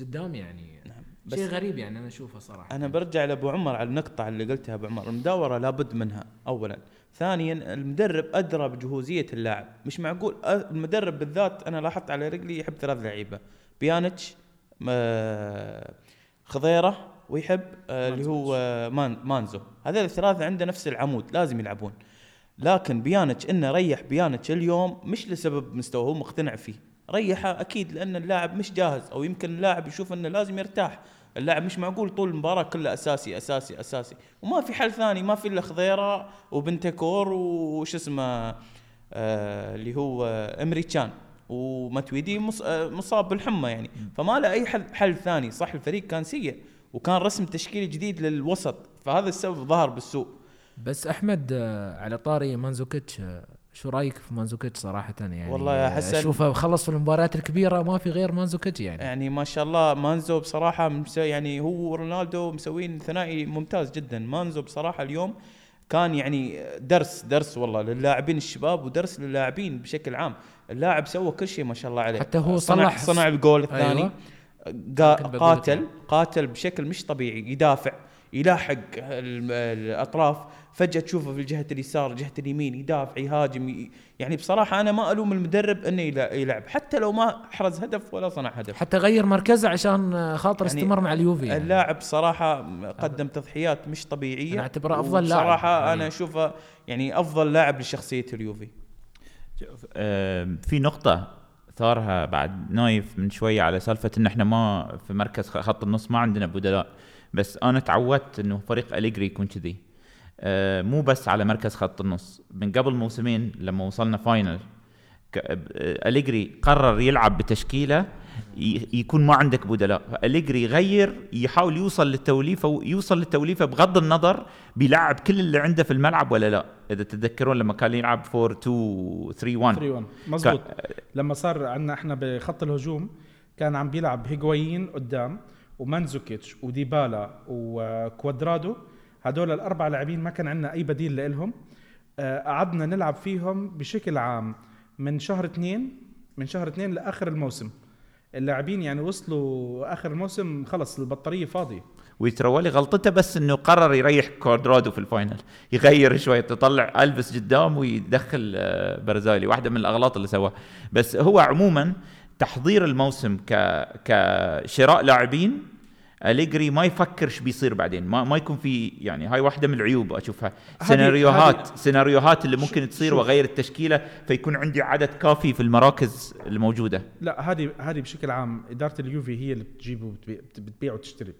قدام يعني. نعم. شيء غريب يعني أنا أشوفه صراحة. أنا برجع لأبو عمر على النقطة اللي قلتها أبو عمر. المداورة لابد منها اولا. ثانيا المدرب أدرى بجهوزية اللاعب. مش معقول؟ المدرب بالذات أنا لاحظت على رجلي يحب ثلاث لعيبة. بيانتش خضيرة ويحب آه، اللي هو مان مانزو. هذول الثلاثة عنده نفس العمود لازم يلعبون. لكن بيانتش إنه ريح بيانتش اليوم مش لسبب مستوى هو مقتنع فيه. ريحه أكيد لأن اللاعب مش جاهز أو يمكن اللاعب يشوف إنه لازم يرتاح. اللاعب مش معقول طول المباراة كلها أساسي أساسي أساسي. وما في حل ثاني ما في إلا خضيرة وبنتانكور وش اسمه آه اللي هو إيمري تشان وماتويدي آه، مصاب بالحمى يعني. فما له أي حل, حل ثاني. صح الفريق كان سيء وكان رسم تشكيلي جديد للوسط. فهذا السبب ظهر بالسوء. بس أحمد آه، على طاري مانزوكيتش آه، شو رأيك في مانزوكيتش صراحة؟ يعني والله حسن- أشوفه خلص في المباريات الكبيرة ما في غير مانزوكيتش يعني. يعني ما شاء الله مانزو بصراحة مسوي يعني هو ورونالدو مسوين ثنائي ممتاز جدا. مانزو بصراحة اليوم كان يعني درس درس والله للاعبين الشباب ودرس للاعبين بشكل عام. اللاعب سوى كل شيء ما شاء الله عليه. حتى هو صنع صلح- صنع الجول الثاني. أيوة. بقول لك قاتل يعني. قاتل بشكل مش طبيعي يدافع يلاحق ال- الأطراف. فجأة تشوفه في الجهة اليسار جهة اليمين يدافع يهاجم ي- يعني بصراحة أنا ما ألوم المدرب إنه يلعب حتى لو ما أحرز هدف ولا صنع هدف حتى غير مركزه عشان خاطر يعني استمر مع اليوفي يعني. اللاعب صراحة قدم تضحيات مش طبيعية أنا أعتبره أفضل لاعب. صراحة أنا. أشوفه يعني أفضل لاعب لشخصية اليوفي في نقطة ثارها بعد نايف من شوية على سالفة إن إحنا ما في مركز خ- خط النص ما عندنا بدلاء بس أنا تعودت إنه فريق أليجري يكون كذي مو بس على مركز خط النص. من قبل موسمين لما وصلنا final آه، أليجري قرر يلعب بتشكيلة يكون ما عندك بدلاء. أليجري يغير يحاول يوصل للتوليفة ويوصل للتوليفة بغض النظر بيلعب كل اللي عنده في الملعب ولا لا. إذا تتذكرون لما كان يلعب 4 2 3 1 3 1 مزبوط لما صار عندنا إحنا بخط الهجوم كان عم بيلعب هيغوايين قدام ومانزوكيتش وديبالا وكوادرادو هدول الأربع لاعبين ما كان عندنا أي بديل لهم قعدنا نلعب فيهم بشكل عام من شهر اثنين من شهر اثنين لآخر الموسم. اللاعبين يعني وصلوا آخر الموسم خلص البطارية فاضية. ويترولي غلطته بس إنه قرر يريح كوادرادو في ال final. يغير شوية تطلع ألفيس قدام ويدخل آه، بارزالي واحدة من الأغلاط اللي سواها. بس هو عموما تحضير الموسم ك كشراء لاعبين أليجري ما يفكر إيش بيصير بعدين. ما ما يكون في يعني هاي واحدة من العيوب أشوفها. سيناريوهات سيناريوهات اللي ممكن تصير. واغير التشكيلة فيكون عندي عدد كافي في المراكز الموجودة. لا هذه هذه بشكل عام إدارة اليوفي هي اللي بتجيب وبتبيع بتبيع وتشتري.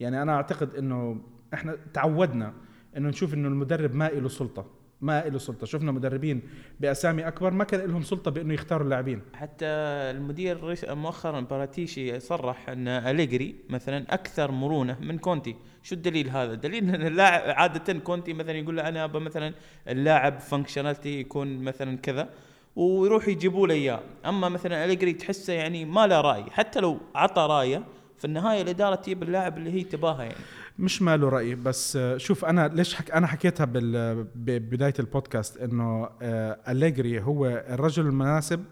يعني أنا أعتقد إنه إحنا تعودنا إنه نشوف إنه المدرب ما له سلطة. ما له سلطة. شفنا مدربين بأسامي أكبر ما كان لهم سلطة بإنه يختاروا اللاعبين. حتى المدير مؤخرا باراتيشي صرح أن أليجري مثلا أكثر مرونة من كونتي. شو الدليل هذا؟ دليل أن اللاعب عادة كونتي مثلا يقول له أنا أبى مثلا اللاعب functionality يكون مثلا كذا ويروح يجيبوا له إياه. أما مثلا أليجري تحسه يعني ما له رأي. حتى لو عطى رأيه في النهاية الإدارة تجيب اللاعب اللي هي تباها يعني. مش ما له رأي بس آه، شوف أنا ليش حك أنا حكيتها بال- ببدايه البودكاست إنه آه، أليجري هو الرجل المناسب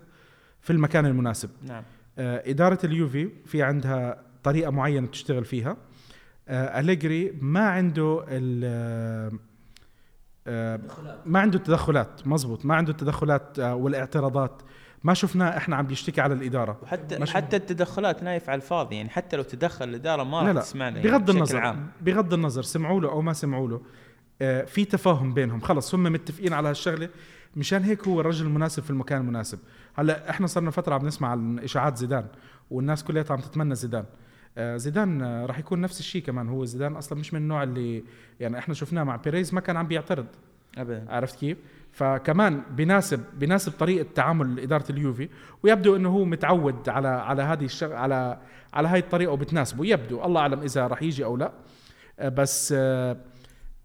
في المكان المناسب. نعم. آه، إدارة اليوفي في عندها طريقة معينة تشتغل فيها. أليجري ما عنده ال ما عنده التدخلات مزبوط ما عنده التدخلات والإعتراضات. ما شفناه إحنا عم بيشتكي على الإدارة. وحتى حتى التدخلات نايف على الفاضي يعني حتى لو تدخل الإدارة ما لا راح لا. تسمعنا يعني بغض النظر عام. بغض النظر سمعوا له أو ما سمعوا له آه، في تفاهم بينهم. خلص هم متفقين على هالشغلة. مشان هيك هو الرجل المناسب في المكان المناسب. هلأ إحنا صرنا فترة عم نسمع عن إشاعات زيدان والناس كلها عم تتمنى زيدان. آه، زيدان آه، راح يكون نفس الشيء كمان. هو زيدان أصلا مش من النوع اللي يعني إحنا شفناه مع بيريز ما كان عم بيعترض. ابدا. عرفت كيف؟ فكمان بناسب بناسب طريقة تعامل إدارة اليوفي ويبدو إنه هو متعود على على هذه الشغ... على على هاي الطريقة وبتناسبه. يبدو الله أعلم إذا راح يجي أو لا. آه، بس آه،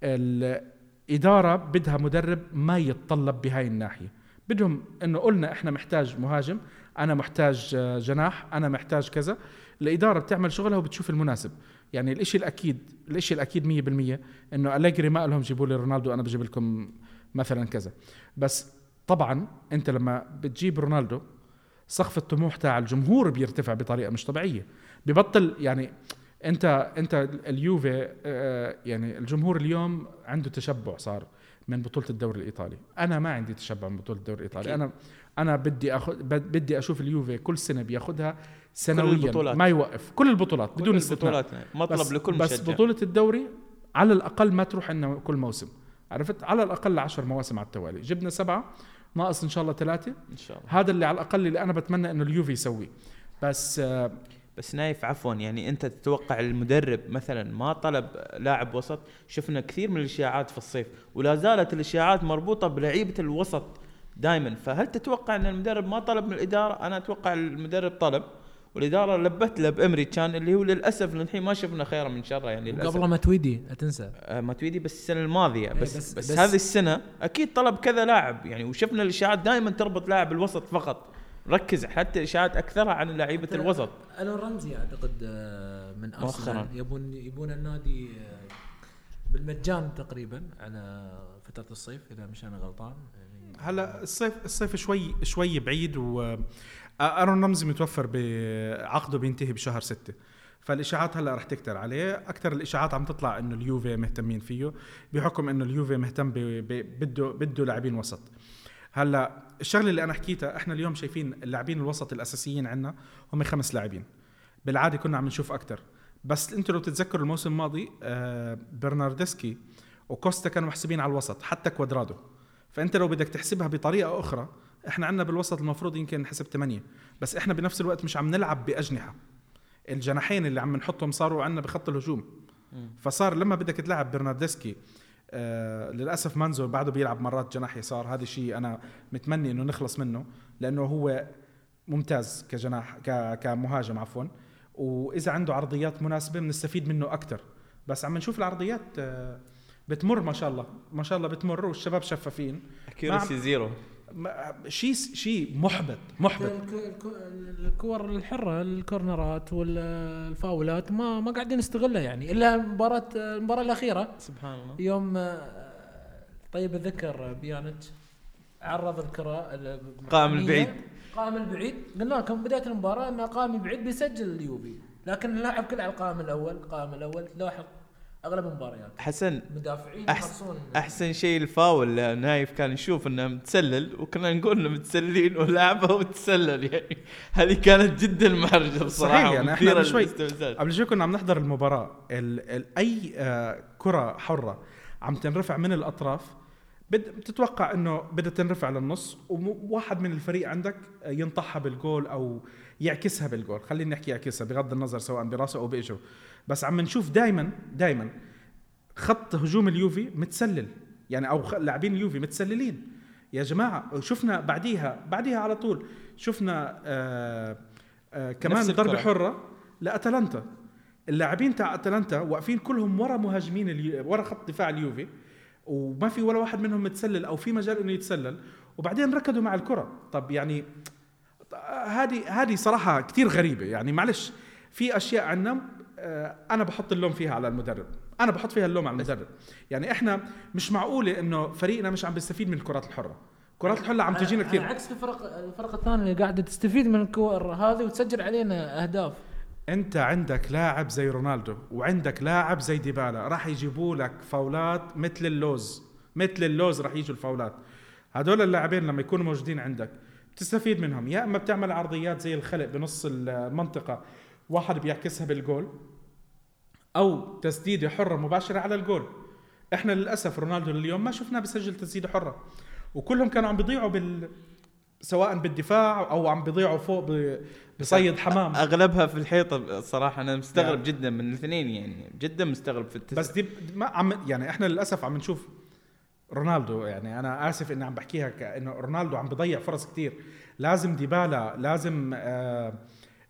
الإدارة بدها مدرب ما يتطلب بهاي الناحية. بدهم إنه قلنا إحنا محتاج مهاجم أنا محتاج آه، جناح أنا محتاج كذا. الإدارة بتعمل شغلها وبتشوف المناسب. يعني الإشي الاكيد الإشي الأكيد 100% إنه أليجري ما لهم جيبوا لي رونالدو أنا بجيب لكم مثلا كذا. بس طبعا أنت لما بتجيب رونالدو سقف الطموح تاع الجمهور بيرتفع بطريقة مش طبيعية. ببطل يعني أنت أنت اليوفي آه، يعني الجمهور اليوم عنده تشبع صار من بطولة الدوري الإيطالي. أنا ما عندي تشبع من بطولة الدوري الإيطالي. أنا أنا بدي أخذ بدي أشوف اليوفي كل سنة بياخذها سنويا. ما يوقف. كل البطولات بدون كل استثناء. البطولات مطلب بس لكل بس مشجع. بطولة الدوري على الأقل ما تروح عندنا كل موسم. عرفت؟ على الأقل عشر مواسم على التوالي. جبنا سبعة ناقص إن شاء الله ثلاثة. إن شاء الله. هذا اللي على الأقل اللي أنا بتمنى إنه اليوفي يسويه. بس آه بس نايف عفوا يعني أنت تتوقع المدرب مثلا ما طلب لاعب وسط؟ شفنا كثير من الإشاعات في الصيف ولا زالت الإشاعات مربوطة بلعيبة الوسط دائما فهل تتوقع إن المدرب ما طلب من الإدارة؟ أنا أتوقع المدرب طلب. والإدارة لبت له بأمري. كان اللي هو للأسف للحين ما شفنا خيره من شره يعني للأسف. قبل ما تويدي لا تنسى. آه، ما تريدي بس السنة الماضية. إيه، بس بس- بس, بس, هذه السنة أكيد طلب كذا لاعب. يعني وشفنا الإشاعات دائما تربط لاعب الوسط فقط. ركز حتى الاشاعات اكثرها عن لعيبة الوسط. ألون رمزي أعتقد آه، من مؤخراً. أرسنال. يبون يبون النادي آه، بالمجان تقريبا على فترة الصيف إذا مش أنا غلطان. يعني هلا الصيف الصيف شوي شوي بعيد و أرون رمزي متوفر بعقده بينتهي بشهر ستة. فالإشاعات هلأ رح تكتر عليه. أكثر الإشاعات عم تطلع إنه اليوفي مهتمين فيه بحكم إنه اليوفي مهتم بده بده لاعبين وسط. هلأ الشغلة اللي أنا حكيتها إحنا اليوم شايفين اللاعبين الوسط الأساسيين عندنا هم خمس لاعبين. بالعادة كنا عم نشوف أكثر بس أنتوا لو تتذكروا الموسم الماضي آه برناردسكي وكوستا كانوا محسوبين على الوسط حتى كوادرادو. فأنت لو بدك تحسبها بطريقة أخرى إحنا عندنا بالوسط المفروض يمكن نحسب ثمانية بس إحنا بنفس الوقت مش عم نلعب بأجنحة. الجناحين اللي عم نحطهم صاروا عندنا بخط الهجوم. فصار لما بدك تلعب برناردسكي آه للأسف مانزو بعده بيلعب مرات جناح يسار هذا شيء أنا متمني إنه نخلص منه لأنه هو ممتاز كجناح كمهاجم عفوا. وإذا عنده عرضيات مناسبة بنستفيد منه أكثر بس عم نشوف العرضيات آه، بتمر ما شاء الله ما شاء الله بتمر والشباب شفافين. accuracy zero. شيء شيء محبط محبط. الك- الك- الكور الحرة الكورنرات والفاولات ما ما قاعدين نستغلها يعني إلا مباراه المباراة الأخيرة. سبحان الله. يوم آه، طيب اتذكر بيانيتش عرض الكرة قائم الركنية، البعيد. قائم البعيد. قلنا لكم بداية المباراة ان قائم البعيد بيسجل اليوفي لكن اللاعب كله على القائم الأول القائم الأول لاحظ أغلب المباريات حسن مدافعين أحسن, يحرصون. أحسن شيء الفاول نايف كان يشوف إنه متسلل وكنا نقول إنه متسللين ولعبه وتسلل. يعني هذه كانت جدا محرجه بصراحة صحيح، يعني قبل شوي-. قبل شوي كنا عم نحضر المباراة. ال ال أي آه كرة حرة عم تنرفع من الأطراف بد- بتتوقع إنه بدها تنرفع للنص وواحد من الفريق عندك آه، ينطحها بالجول أو يعكسها بالجول. خلينا نحكي يعكسها بغض النظر سواء برأسه أو باجره بس عم نشوف دائما دائما خط هجوم اليوفي متسلل. يعني أو لاعبين اليوفي متسللين. يا جماعة شفنا بعديها بعديها على طول شفنا آه آه كمان ضربة. حرة لأتلانتا. اللاعبين تاع أتلانتا واقفين كلهم ورا مهاجمين اليو... ورا خط دفاع اليوفي وما في ولا واحد منهم متسلل أو في مجال إنه يتسلل. وبعدين ركضوا مع الكرة. طب يعني هذه هذه صراحة كثير غريبة. يعني معلش في أشياء عندنا آه، أنا بحط اللوم فيها على المدرب. أنا بحط فيها اللوم على المدرب. يعني إحنا مش معقولة إنه فريقنا مش عم بيستفيد من الكرات الحرة. الكرات الحرة عم تجينا كثير عكس الفرق الفرق الثانية اللي قاعدة تستفيد من الكور هذه وتسجل علينا أهداف. أنت عندك لاعب زي رونالدو وعندك لاعب زي ديبالا. راح يجيبوا لك فاولات مثل اللوز. مثل اللوز راح يجوا الفاولات. هدول اللاعبين لما يكونوا موجودين عندك بتستفيد منهم. يا إما بتعمل عرضيات زي الخلق بنص المنطقة. واحد بيعكسها بالجول أو تسديده حرة مباشرة على الجول. إحنا للأسف رونالدو اليوم ما شفناه بسجل تسديده حرة. وكلهم كانوا عم بيضيعوا بال سواء بالدفاع أو عم بيضيعوا فوق بصيد حمام. أغلبها في الحيطة صراحة أنا مستغرب يعني. جدا من الاثنين يعني جدا مستغرب في التس... بس دي ما عم يعني إحنا للأسف عم نشوف رونالدو يعني أنا آسف إني عم بحكيها كانه رونالدو عم بضيع فرص كتير. لازم ديبالا لازم آه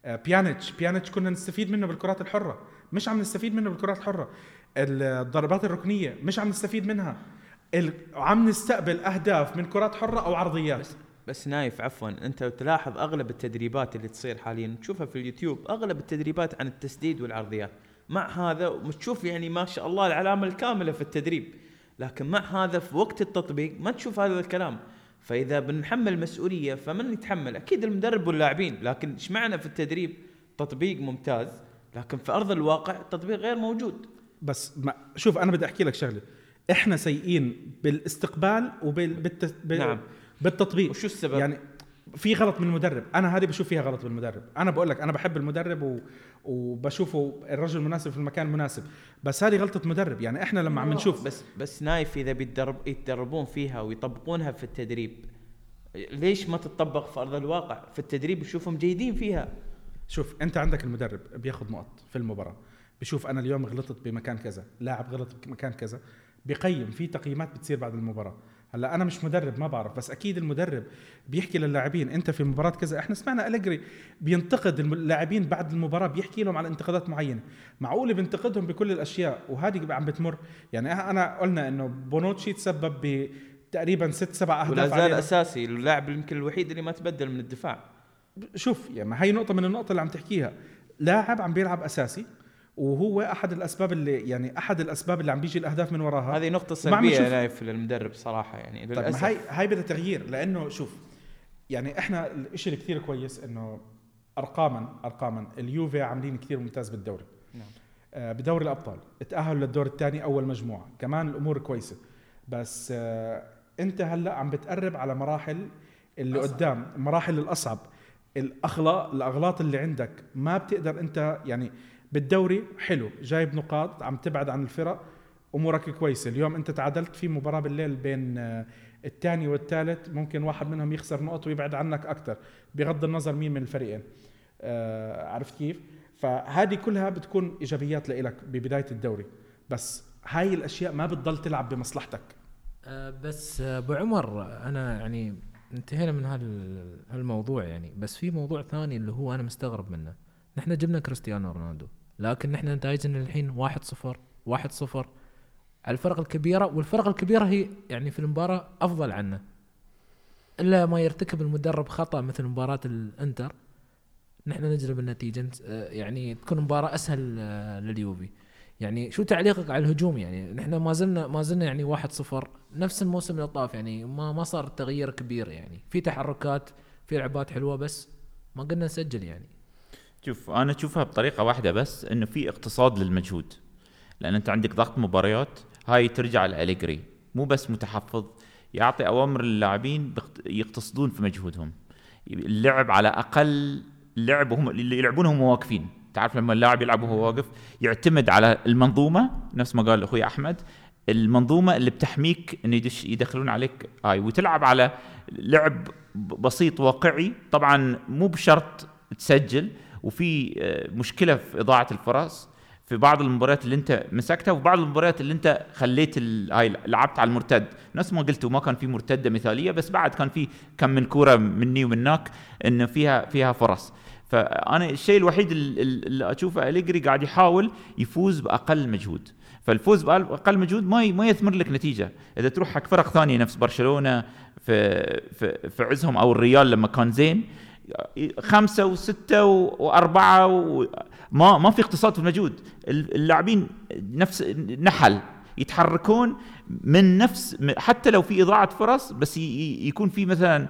بيانيتش بيانيتش كنا نستفيد منه بالكرات الحرة. مش عم نستفيد منه بالكرات الحرة. الضربات الركنية مش عم نستفيد منها. عم نستقبل أهداف من كرات حرة أو عرضيات. بس بس نايف عفوا أنت تلاحظ أغلب التدريبات اللي تصير حاليا تشوفها في اليوتيوب أغلب التدريبات عن التسديد والعرضيات. مع هذا تشوف يعني ما شاء الله العلامة الكاملة في التدريب لكن مع هذا في وقت التطبيق ما تشوف هذا الكلام. فإذا بنحمل مسؤولية فمن يتحمل أكيد المدرب واللاعبين لكن إيش معنى في التدريب تطبيق ممتاز لكن في أرض الواقع التطبيق غير موجود بس ما شوف أنا بدي أحكي لك شغلة إحنا سيئين بالاستقبال وبال بالت... بال... نعم. بالتطبيق وشو السبب؟ يعني في غلط من المدرب أنا هذه بشوف فيها غلط بالمدرب. أنا بقول لك أنا بحب المدرب و... وبشوفه الرجل المناسب في المكان المناسب بس هذه غلطة مدرب. يعني إحنا لما عم نشوف بس بس نايف إذا بيتدرب يتدربون فيها ويطبقونها في التدريب ليش ما تطبق في أرض الواقع؟ في التدريب يشوفهم جيدين فيها. شوف أنت عندك المدرب بياخذ نقط في المباراة. بشوف أنا اليوم غلطت بمكان كذا لاعب غلط بمكان كذا بقيم في تقييمات بتصير بعد المباراة. هلا أنا مش مدرب ما بعرف بس أكيد المدرب بيحكي للاعبين أنت في مباراة كذا إحنا سمعنا أليجري بينتقد اللاعبين بعد المباراة بيحكي لهم على انتقادات معينة معقول بينتقدهم بكل الأشياء وهذه عم بتمر يعني أنا قلنا إنه بونوتشي تسبب بتقريبا ست سبع أهداف ولا زال. أساسي اللاعب يمكن الوحيد اللي ما تبدل من الدفاع شوف يعني ما هي نقطة من النقطة اللي عم تحكيها لاعب عم بيلعب أساسي وهو أحد الأسباب اللي يعني أحد الأسباب اللي عم بيجي الأهداف من وراها. هذه سلبية نشوف- نايف للمدرب صراحة يعني. طيب ما للأسف. هي هاي بدها تغيير لأنه شوف يعني إحنا الشيء اللي كثير كويس إنه أرقاما أرقاما اليوفي عاملين كثير ممتاز بالدوري. نعم. آه، بدوري الأبطال تأهلوا للدور الثاني أول مجموعة. كمان الأمور كويسة. بس آه، أنت هلأ عم بتقرب على مراحل اللي أصعب. قدام المراحل الأصعب. الأغلاط الأغلاط اللي عندك ما بتقدر أنت يعني بالدوري حلو جايب نقاط عم تبعد عن الفرق أمورك كويسة. اليوم أنت تعادلت في مباراة بالليل بين آه، الثاني والثالث ممكن واحد منهم يخسر نقط ويبعد عنك أكثر بغض النظر مين من الفريقين. آه عرفت كيف؟ فهذه كلها بتكون إيجابيات لإلك ببداية الدوري. بس هاي الأشياء ما بتضل تلعب بمصلحتك. آه، بس آه، أبو عمر أنا يعني انتهينا من هال- هالموضوع يعني. بس في موضوع ثاني اللي هو أنا مستغرب منه. نحن جبنا كريستيانو رونالدو. لكن نحن نتائجنا الحين 1-0 1-0 على الفرق الكبيرة والفرق الكبيرة هي يعني في المباراة أفضل عنا إلا ما يرتكب المدرب خطأ مثل مباراة الإنتر. نحن نجلب آه، يعني تكون مباراة أسهل آه، لليوفي. يعني شو تعليقك على الهجوم؟ يعني نحن ما زلنا ما زلنا يعني واحد صفر. نفس الموسم اللي طاف يعني ما ما صار تغيير كبير يعني. في تحركات في لعبات حلوة بس ما قلنا نسجل يعني. شوف أنا أشوفها بطريقة واحدة بس إنه في اقتصاد للمجهود. لأن أنت عندك ضغط مباريات هاي ترجع لأليجري. مو بس متحفظ يعطي أوامر للاعبين يقتصدون في مجهودهم. اللعب على أقل لعب وهم اللي يلعبون هم واقفين. تعرف لما اللاعب يلعب وهو واقف يعتمد على المنظومة نفس ما قال أخوي أحمد المنظومة اللي بتحميك انه يدش يدخلون عليك. هاي وتلعب على لعب بسيط واقعي. طبعا مو بشرط تسجل وفي آه، مشكلة في إضاعة الفرص في بعض المباريات اللي أنت مسكتها وفي بعض المباريات اللي أنت خليت هاي لعبت على المرتد. نفس ما قلت ما كان في مرتدة مثالية بس بعد كان في كم من كورة مني ومنك انه فيها فيها فرص. فأنا الشيء الوحيد ال- ال- اللي أشوفه أليجري قاعد يحاول يفوز بأقل مجهود. فالفوز باقل مجهود ما ما يثمر لك نتيجة. إذا تروح حق فرق ثانية نفس برشلونة في في في عزهم أو الريال لما كان زين خمسة وستة وأربعة و... ما ما في اقتصاد في المجهود. اللاعبين نفس نحل. يتحركون من نفس حتى لو في إضاعة فرص بس يكون في مثلا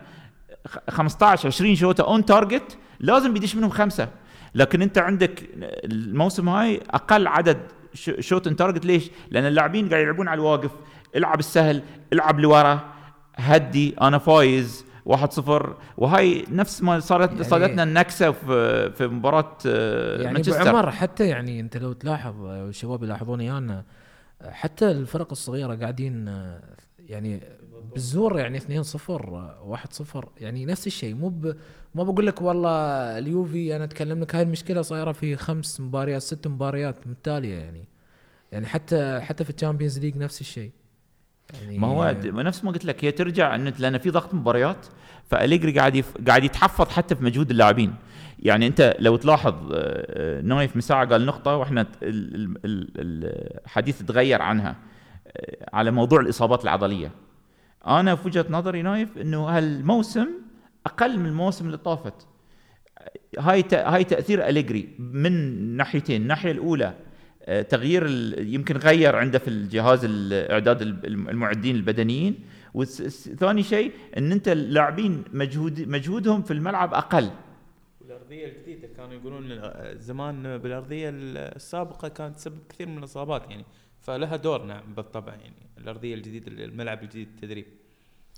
خ- 15 20 shot on target لازم بيدش منهم خمسة. لكن أنت عندك الموسم هاي أقل عدد shot on target ليش؟ لأن اللاعبين قاعد يلعبون على الواقف. العب السهل العب لورا. هدي أنا فايز. 1-0 وهاي نفس ما صارت يعني- صادتنا النكسة في في مباراة آه، يعني مانشستر. عمر حتى يعني انت لو تلاحظ آه، الشباب يلاحظون ايانا حتى الفرق الصغيرة قاعدين آه، يعني بالزور يعني 2 0 1 0 يعني نفس الشيء. مو ب... ما بقول لك والله اليوفي أنا أتكلم لك هاي المشكلة صايرة في خمس مباريات ست مباريات متتاليه يعني. يعني حتى حتى في ال Champions League نفس الشيء. يعني ما هو نفس ما قلت لك هي ترجع انه لأن في ضغط مباريات فأليجري قاعد يف... قاعد يتحفظ حتى في مجهود اللاعبين. يعني أنت لو تلاحظ آه، آه، نايف من ساعة قال نقطة وإحنا الحديث تغير عنها آه، على موضوع الإصابات العضلية. أنا في وجهة نظري نايف إنه هالموسم أقل من الموسم اللي طافت. هاي هاي تأثير أليجري من ناحيتين. الناحية الأولى تغيير ال- يمكن غير عنده في الجهاز الاعداد ال- المعدين البدنيين. وثاني شيء إن أنت اللاعبين مجهود مجهودهم في الملعب أقل. والارضيه الجديدة كانوا يقولون آه، زمان بالأرضية السابقة كانت تسبب كثير من الإصابات يعني فلها دور نعم بالطبع يعني الأرضية الجديدة الملعب الجديد التدريب.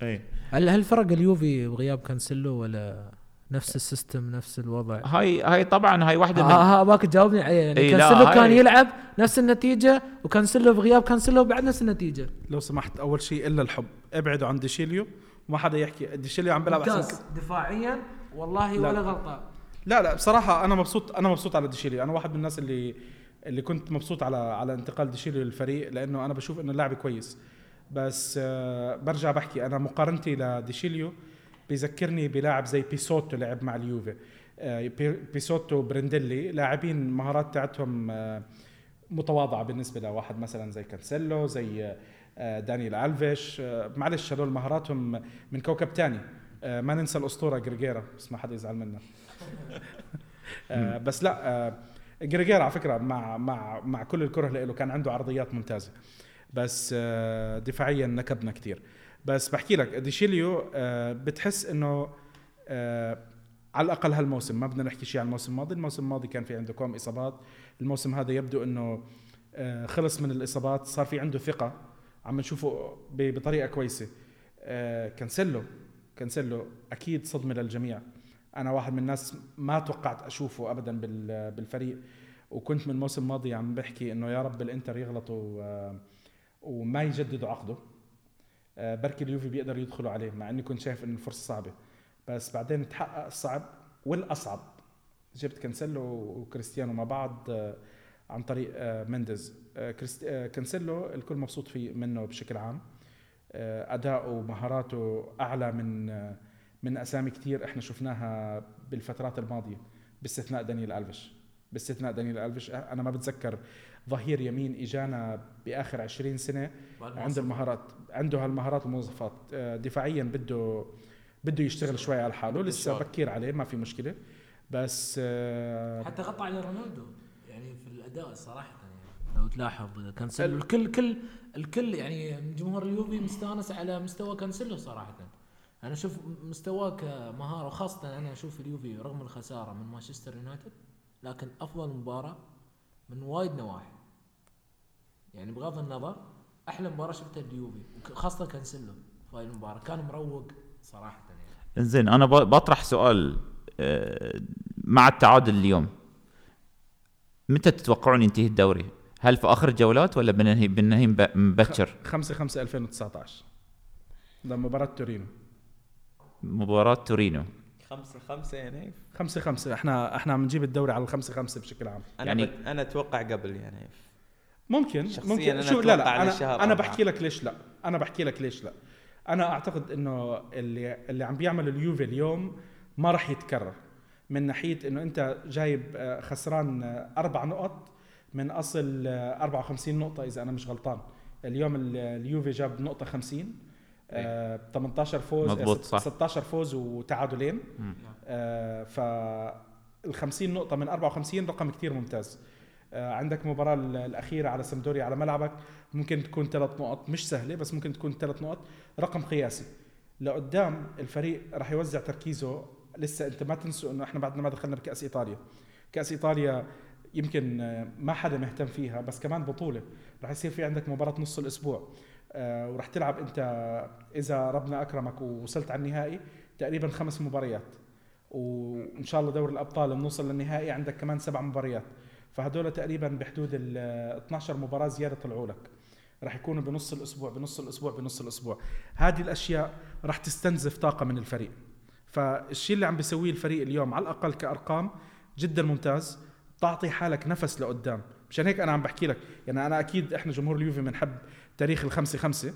أي. هل هل فرق اليوفي بغياب كانسيلو ولا نفس ال system نفس الوضع؟ هاي هاي طبعا هاي واحدة من ها ها باك تجاوبني عليه يعني إي لا، كانسيلو كان يلعب نفس النتيجة وكانسيلو بغياب كانسيلو بعد نفس النتيجة. لو سمحت أول شيء إلا الحب. ابعدوا عن ديشيليو. وما حدا يحكي. ديشيليو عم بيلعب أحسن دفاعيا والله لا. ولا غلطة. لا لا بصراحة أنا مبسوط أنا مبسوط على ديشيليو. أنا واحد من الناس اللي اللي كنت مبسوط على على انتقال ديشيليو للفريق لأنه أنا بشوف إنه اللاعب كويس. بس آه برجع بحكي أنا مقارنتي لديشيليو بيذكرني بلاعب زي بيسوتو لعب مع اليوفي. آه بي- بيسوتو بيريندلي لاعبين مهارات تاعتهم آه متواضعة بالنسبة لواحد مثلا زي كانسيلو زي آه دانيال ألفيش. معلش هدول مهاراتهم من كوكب تاني. آه ما ننسى الأسطورة جريجيرا بس ما حدا يزعل منا بس لا جريجيرا على فكرة مع مع مع كل الكره له كان عنده عرضيات ممتازة. بس دفاعيا نكبنا كتير. بس بحكي لك ديشيليو آه بتحس إنه آه على الأقل هالموسم ما بدنا نحكي شيء عن الموسم الماضي الموسم الماضي كان في عنده كم إصابات الموسم هذا يبدو إنه آه خلص من الإصابات صار في عنده ثقة عم نشوفه بطريقة كويسة. كانسيلو كانسيلو أكيد صدمة للجميع. أنا واحد من الناس ما توقعت أشوفه ابدا بال- بالفريق. وكنت من الموسم الماضي عم بحكي إنه يا رب الإنتر يغلطوا وما يجددوا عقده. بركي اليوفي بيقدروا يدخلوا عليه مع إني كنت شايف انه الفرصة صعبة. بس بعدين تحقق الصعب والأصعب. جبت كانسيلو وكريستيانو مع بعض آه، عن طريق آه، مينديز آه، آه، كانسيلو الكل مبسوط فيه منه بشكل عام. آه، أداؤه ومهاراته أعلى من آه، من أسامي كتير إحنا شفناها بالفترات الماضية باستثناء دانيال ألفيش. باستثناء دانيال ألفيش أنا ما بتذكر ظهير يمين إجانا بآخر 20 سنة. عنده المهارات عنده هالمهارات والمواصفات آه، دفاعيا بده بده يشتغل شوي على حاله. لسه بكير عليه ما في مشكلة. بس آه، حتى غطى على رونالدو. يعني في الأداء صراحة يعني لو تلاحظ كانسيلو. الكل كل الكل يعني جمهور اليوفي مستأنس على مستوى كانسيلو صراحة. أنا أشوف مستواه كمهارة وخاصه أنا أشوف اليوفي رغم الخسارة من مانشستر يونايتد لكن أفضل مباراة من وايد نواحي. يعني بغض النظر أحلى مباراة شفتها اليوفي خاصه كانسيلو في هاي المباراة كان مروق صراحة يعني. زين أنا ب- بطرح سؤال آه، مع التعادل اليوم. متى تتوقعون ينتهي الدوري؟ هل في آخر الجولات ولا بننهي بننهي مب- مبكر؟ 5 5 2019 ده مباراة تورينو. مباراة تورينو. خمسة خمسة يعني 5 5 إحنا إحنا عم نجيب الدوري على الخمسة خمسة بشكل عام. أنا يعني- يعني أنا أتوقع قبل يعني ممكن شخصياً ممكن أنا شو لا لا أنا الشهر أنا. بحكي لك ليش لا. أنا بحكي لك ليش لا. أنا أعتقد إنه اللي اللي عم بيعمل اليوفي اليوم ما راح يتكرر. من ناحية إنه أنت جايب آه، خسران آه، أربع نقط من أصل آه، 54 نقطة إذا أنا مش غلطان. اليوم ال- اليوفي جاب نقطة 50 آه 18 فوز مضبوط، آه، صح. 16 فوز وتعادلين. آه ف ال 50 نقطة من 54 رقم كتير ممتاز. آه عندك مباراة ال- الأخيرة على سمدوريا على ملعبك ممكن تكون ثلاث نقط مش سهلة بس ممكن تكون ثلاث نقط. رقم قياسي. لقدام الفريق راح يوزع تركيزه. لسه أنت ما تنسوا إنه إحنا بعدنا ما دخلنا بكأس إيطاليا. كأس إيطاليا يمكن آه، ما حدا مهتم فيها بس كمان بطولة. راح يصير في عندك مباراة نص الأسبوع. آه، وراح تلعب أنت إذا ربنا أكرمك ووصلت على النهائي تقريبا خمس مباريات. وإن شاء الله دوري الأبطال بنوصل للنهائي عندك كمان سبع مباريات. فهدول تقريبا بحدود ال 12 مباراة زيادة طلعوا لك. راح يكونوا بنص الأسبوع بنص الأسبوع بنص الأسبوع. هذه الأشياء راح تستنزف طاقة من الفريق. فالشيء اللي عم بيسويه الفريق اليوم على الأقل كأرقام جدا ممتاز تعطي حالك نفس لقدام. مشان هيك أنا عم بحكي لك يعني أنا أكيد إحنا جمهور اليوفي بنحب تاريخ الخمسة خمسة.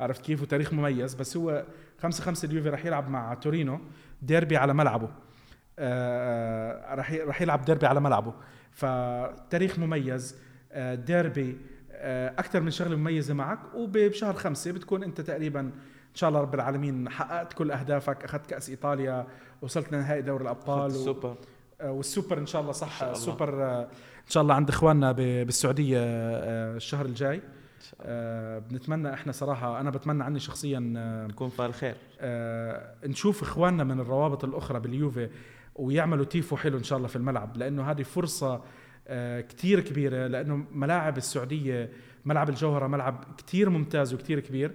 عرفت كيف؟ وتاريخ مميز. بس هو خمسة خمسة اليوفي راح يلعب مع تورينو ديربي على ملعبه. آه راح راح يلعب ديربي على ملعبه. فتاريخ مميز آه ديربي آه أكثر من شغلة مميزة معك. وبشهر خمسة بتكون أنت تقريبا إن شاء الله رب العالمين حققت كل أهدافك أخذت كأس إيطاليا وصلت لنهائي دوري الأبطال السوبر. آه، والسوبر إن شاء الله صح إن شاء الله. السوبر آه، إن شاء الله عند إخواننا بالسعودية آه، الشهر الجاي. آه، بنتمنى إحنا صراحة أنا بتمنى عني شخصيا آه، نكون خير. آه، نشوف إخواننا من الروابط الأخرى باليوفي. ويعملوا تيفو حلو إن شاء الله في الملعب لأنه هذه فرصة آه، كتير كبيرة لأنه ملاعب السعودية ملعب الجوهرة ملعب كتير ممتاز وكتير كبير.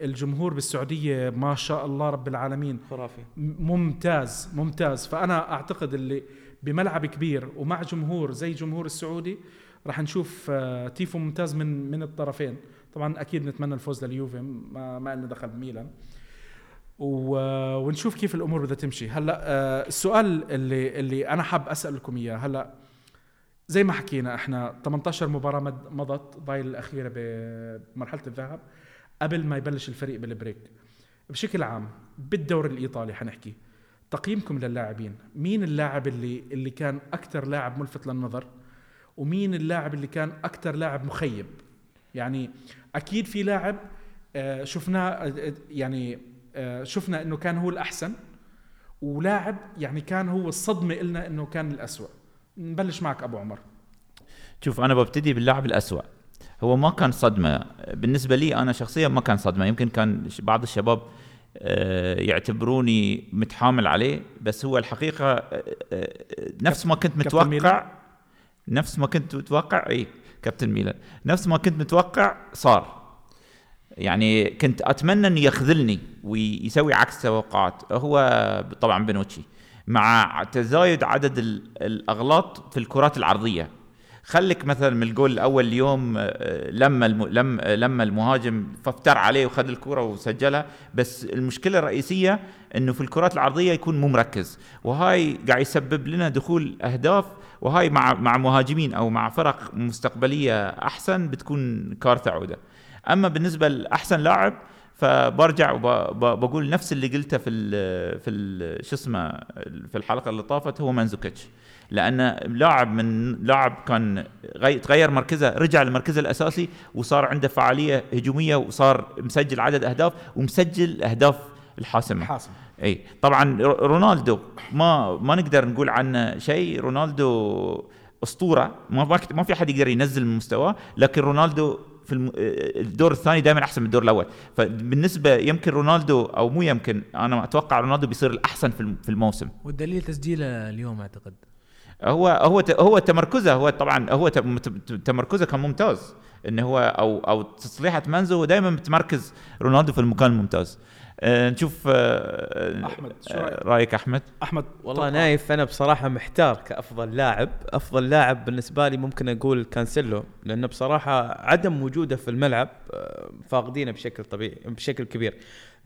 الجمهور بالسعودية ما شاء الله رب العالمين خرافي. ممتاز ممتاز. فأنا أعتقد اللي بملعب كبير ومع جمهور زي جمهور السعودي راح نشوف آه، تيفو ممتاز من من الطرفين. طبعا أكيد نتمنى الفوز لليوفي ما ما لنا دخل بميلان. و- ونشوف كيف الأمور بدها تمشي. هلأ آه، السؤال اللي اللي أنا حاب أسألكم إياه هلأ زي ما حكينا إحنا 18 مباراة مضت ضايل الأخيرة بمرحله الذهب قبل ما يبلش الفريق بال break. بشكل عام بالدوري الإيطالي حنحكي تقييمكم للاعبين مين اللاعب اللي اللي كان أكثر لاعب ملفت للنظر؟ ومين اللاعب اللي كان أكثر لاعب مخيب؟ يعني أكيد في لاعب آه، شفناه آه، يعني شفنا إنه كان هو الأحسن ولاعب يعني كان هو الصدمة إلنا إنه كان الأسوأ. نبلش معك أبو عمر. شوف أنا ببتدي باللاعب الأسوأ. هو ما كان صدمة. بالنسبة لي أنا شخصيا ما كان صدمة. يمكن كان بعض الشباب آه، يعتبروني متحامل عليه بس هو الحقيقة آه، آه، نفس ما كنت متوقع؟ نفس ما كنت متوقع اي كابتن ميلان. نفس ما كنت متوقع صار. يعني كنت أتمنى انه يخذلني ويسوي عكس توقعات. هو طبعا بنوتشي. مع تزايد عدد ال- الأغلاط في الكرات العرضية. خليك مثلا من الجول الأول اليوم آه، لما الم... لم... لما المهاجم ففتر عليه وخذ الكرة وسجلها. بس المشكلة الرئيسية إنه في الكرات العرضية يكون مو مركز. وهاي قاعد يسبب لنا دخول أهداف. وهاي مع مع مهاجمين أو مع فرق مستقبلية أحسن بتكون كارثة عودة. أما بالنسبة لأحسن لاعب فبرجع وبقول نفس اللي قلته في ال في ال شو اسمه في الحلقة اللي طافت هو مانزوكيتش. لأن لاعب من لاعب كان غي- تغير مركزه رجع لمركزه الأساسي وصار عنده فعالية هجومية وصار مسجل عدد أهداف ومسجل الاهداف الحاسمة. حاسم إي. طبعا رو- رونالدو ما ما نقدر نقول عنه شيء. رونالدو أسطورة ما ما ما في أحد يقدر ينزل من مستواه لكن رونالدو في الم- الدور الثاني دائما أحسن من الدور الأول. فبالنسبة يمكن رونالدو أو مو يمكن أنا أتوقع رونالدو بيصير الأحسن في الم- في الموسم. والدليل تسجيله اليوم أعتقد. هو هو هو تمركزه هو طبعا هو تمركزه كان ممتاز. إنه هو أو أو تصليحة منزو دائما متمركز رونالدو في المكان الممتاز. آه نشوف آه أحمد، شو آه، رأيك؟ رأيك أحمد؟ أحمد والله توقع. نايف أنا بصراحة محتار كأفضل لاعب. أفضل لاعب بالنسبة لي ممكن أقول كانسيلو لأنه بصراحة عدم وجوده في الملعب آه، فاقدينه بشكل طبيعي بشكل كبير.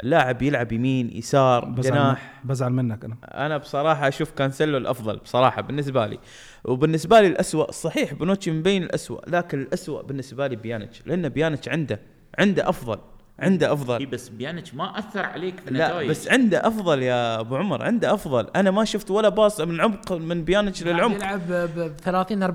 اللاعب يلعب يمين يسار بزعل جناح. بزعل منك أنا. أنا بصراحة أشوف كانسيلو الأفضل بصراحة بالنسبة لي. وبالنسبة لي الاسوء صحيح بنوتشي مبين الاسوء لكن الاسوء بالنسبة لي بيانيتش لأن بيانيتش عنده عنده أفضل. عنده أفضل. إي بس بيانيتش ما أثر عليك في لا النتائج بس عنده أفضل يا أبو عمر عنده أفضل. أنا ما شفت ولا باص من عمق من بيانيتش للعمق. يلعب ب 30 40%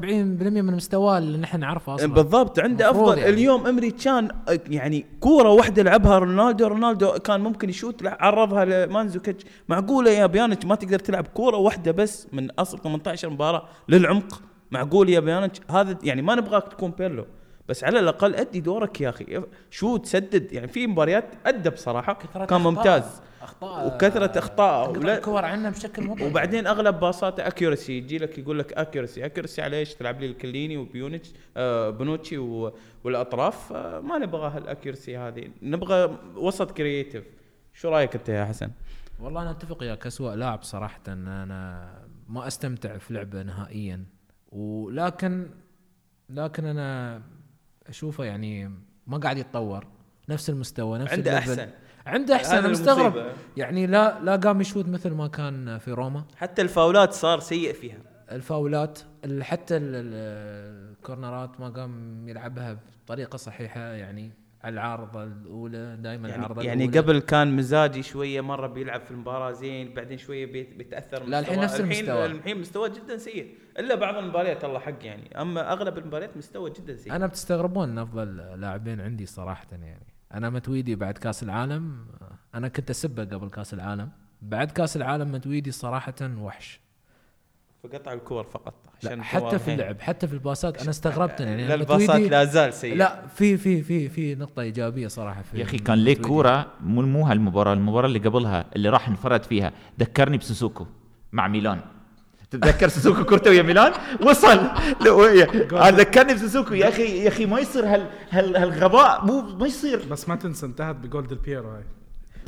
من مستواه اللي نحن نعرفه أصلا. بالضبط عنده أفضل. يعني. اليوم أمري كان يعني كورة واحدة لعبها رونالدو رونالدو كان ممكن يشوت لا، عرضها لمانزوكيتش معقولة يا بيانيتش ما تقدر تلعب كورة واحدة بس من أصل 18 مباراة للعمق؟ معقول يا بيانيتش هذا يعني ما نبغاك تكون بيرلو. بس على الأقل أدي دورك يا أخي. شوت سدد يعني في مباريات أدى بصراحة. كثرة كان أخطاء. ممتاز. أخطاء. تنقطع ولا- الكور عنا بشكل مضحك. وبعدين أغلب باصاته accuracy يجي لك يقول لك accuracy accuracy على إيش؟ تلعب لي الكليني وبيانيتش آه بنوتشي و- والأطراف. آه ما نبغى هال accuracy هذه. نبغى وسط creative شو رأيك أنت يا حسن؟ والله أنا أتفق وياك. اسوء لاعب صراحة أنا ما أستمتع في لعبه نهائيا. ولكن لكن أنا أشوفه يعني ما قاعد يتطور. نفس المستوى نفس عنده. أحسن. عنده أحسن أنا مستغرب. يعني لا لا قام يشوت مثل ما كان في روما. حتى الفاولات صار سيء فيها. الفاولات ال- حتى ال- ال- الكورنرات ما قام يلعبها بطريقة صحيحة يعني. العارضه الأولى دائما يعني, العارضه يعني الأولى. قبل كان مزاجي شوية مرة بيلعب في المباراة زين بعدين شوية بيت- بيتأثر لا، الحين. نفس المستوى. الحين مستواه جدا سيء. إلا بعض المباريات الله حق يعني. أما أغلب المباريات مستوى جدا سيء. أنا بتستغربون إن أفضل لاعبين عندي صراحة يعني. أنا متويدي بعد كأس العالم. أنا كنت أسبه قبل كأس العالم. بعد كأس العالم متويدي صراحة وحش. فقطع الكور فقط لا عشان حتى في. اللعب حتى في الباسات أنا استغربت يعني لا متويدي- لا زال سيء لا في في في في نقطة إيجابية صراحة في يا أخي كان ليه. كورة؟ مو مو هالمباراة المباراة اللي قبلها اللي راح انفرد فيها ذكرني بسوسوكو مع ميلان. تتذكر سوسوكو كورته ويا ميلان؟ وصل. ذكرني بسوسوكو. يا أخي يا أخي ما يصير هال هال هالغباء مو ما يصير. بس ما تنسى انتهت بجول ديل بييرو هاي.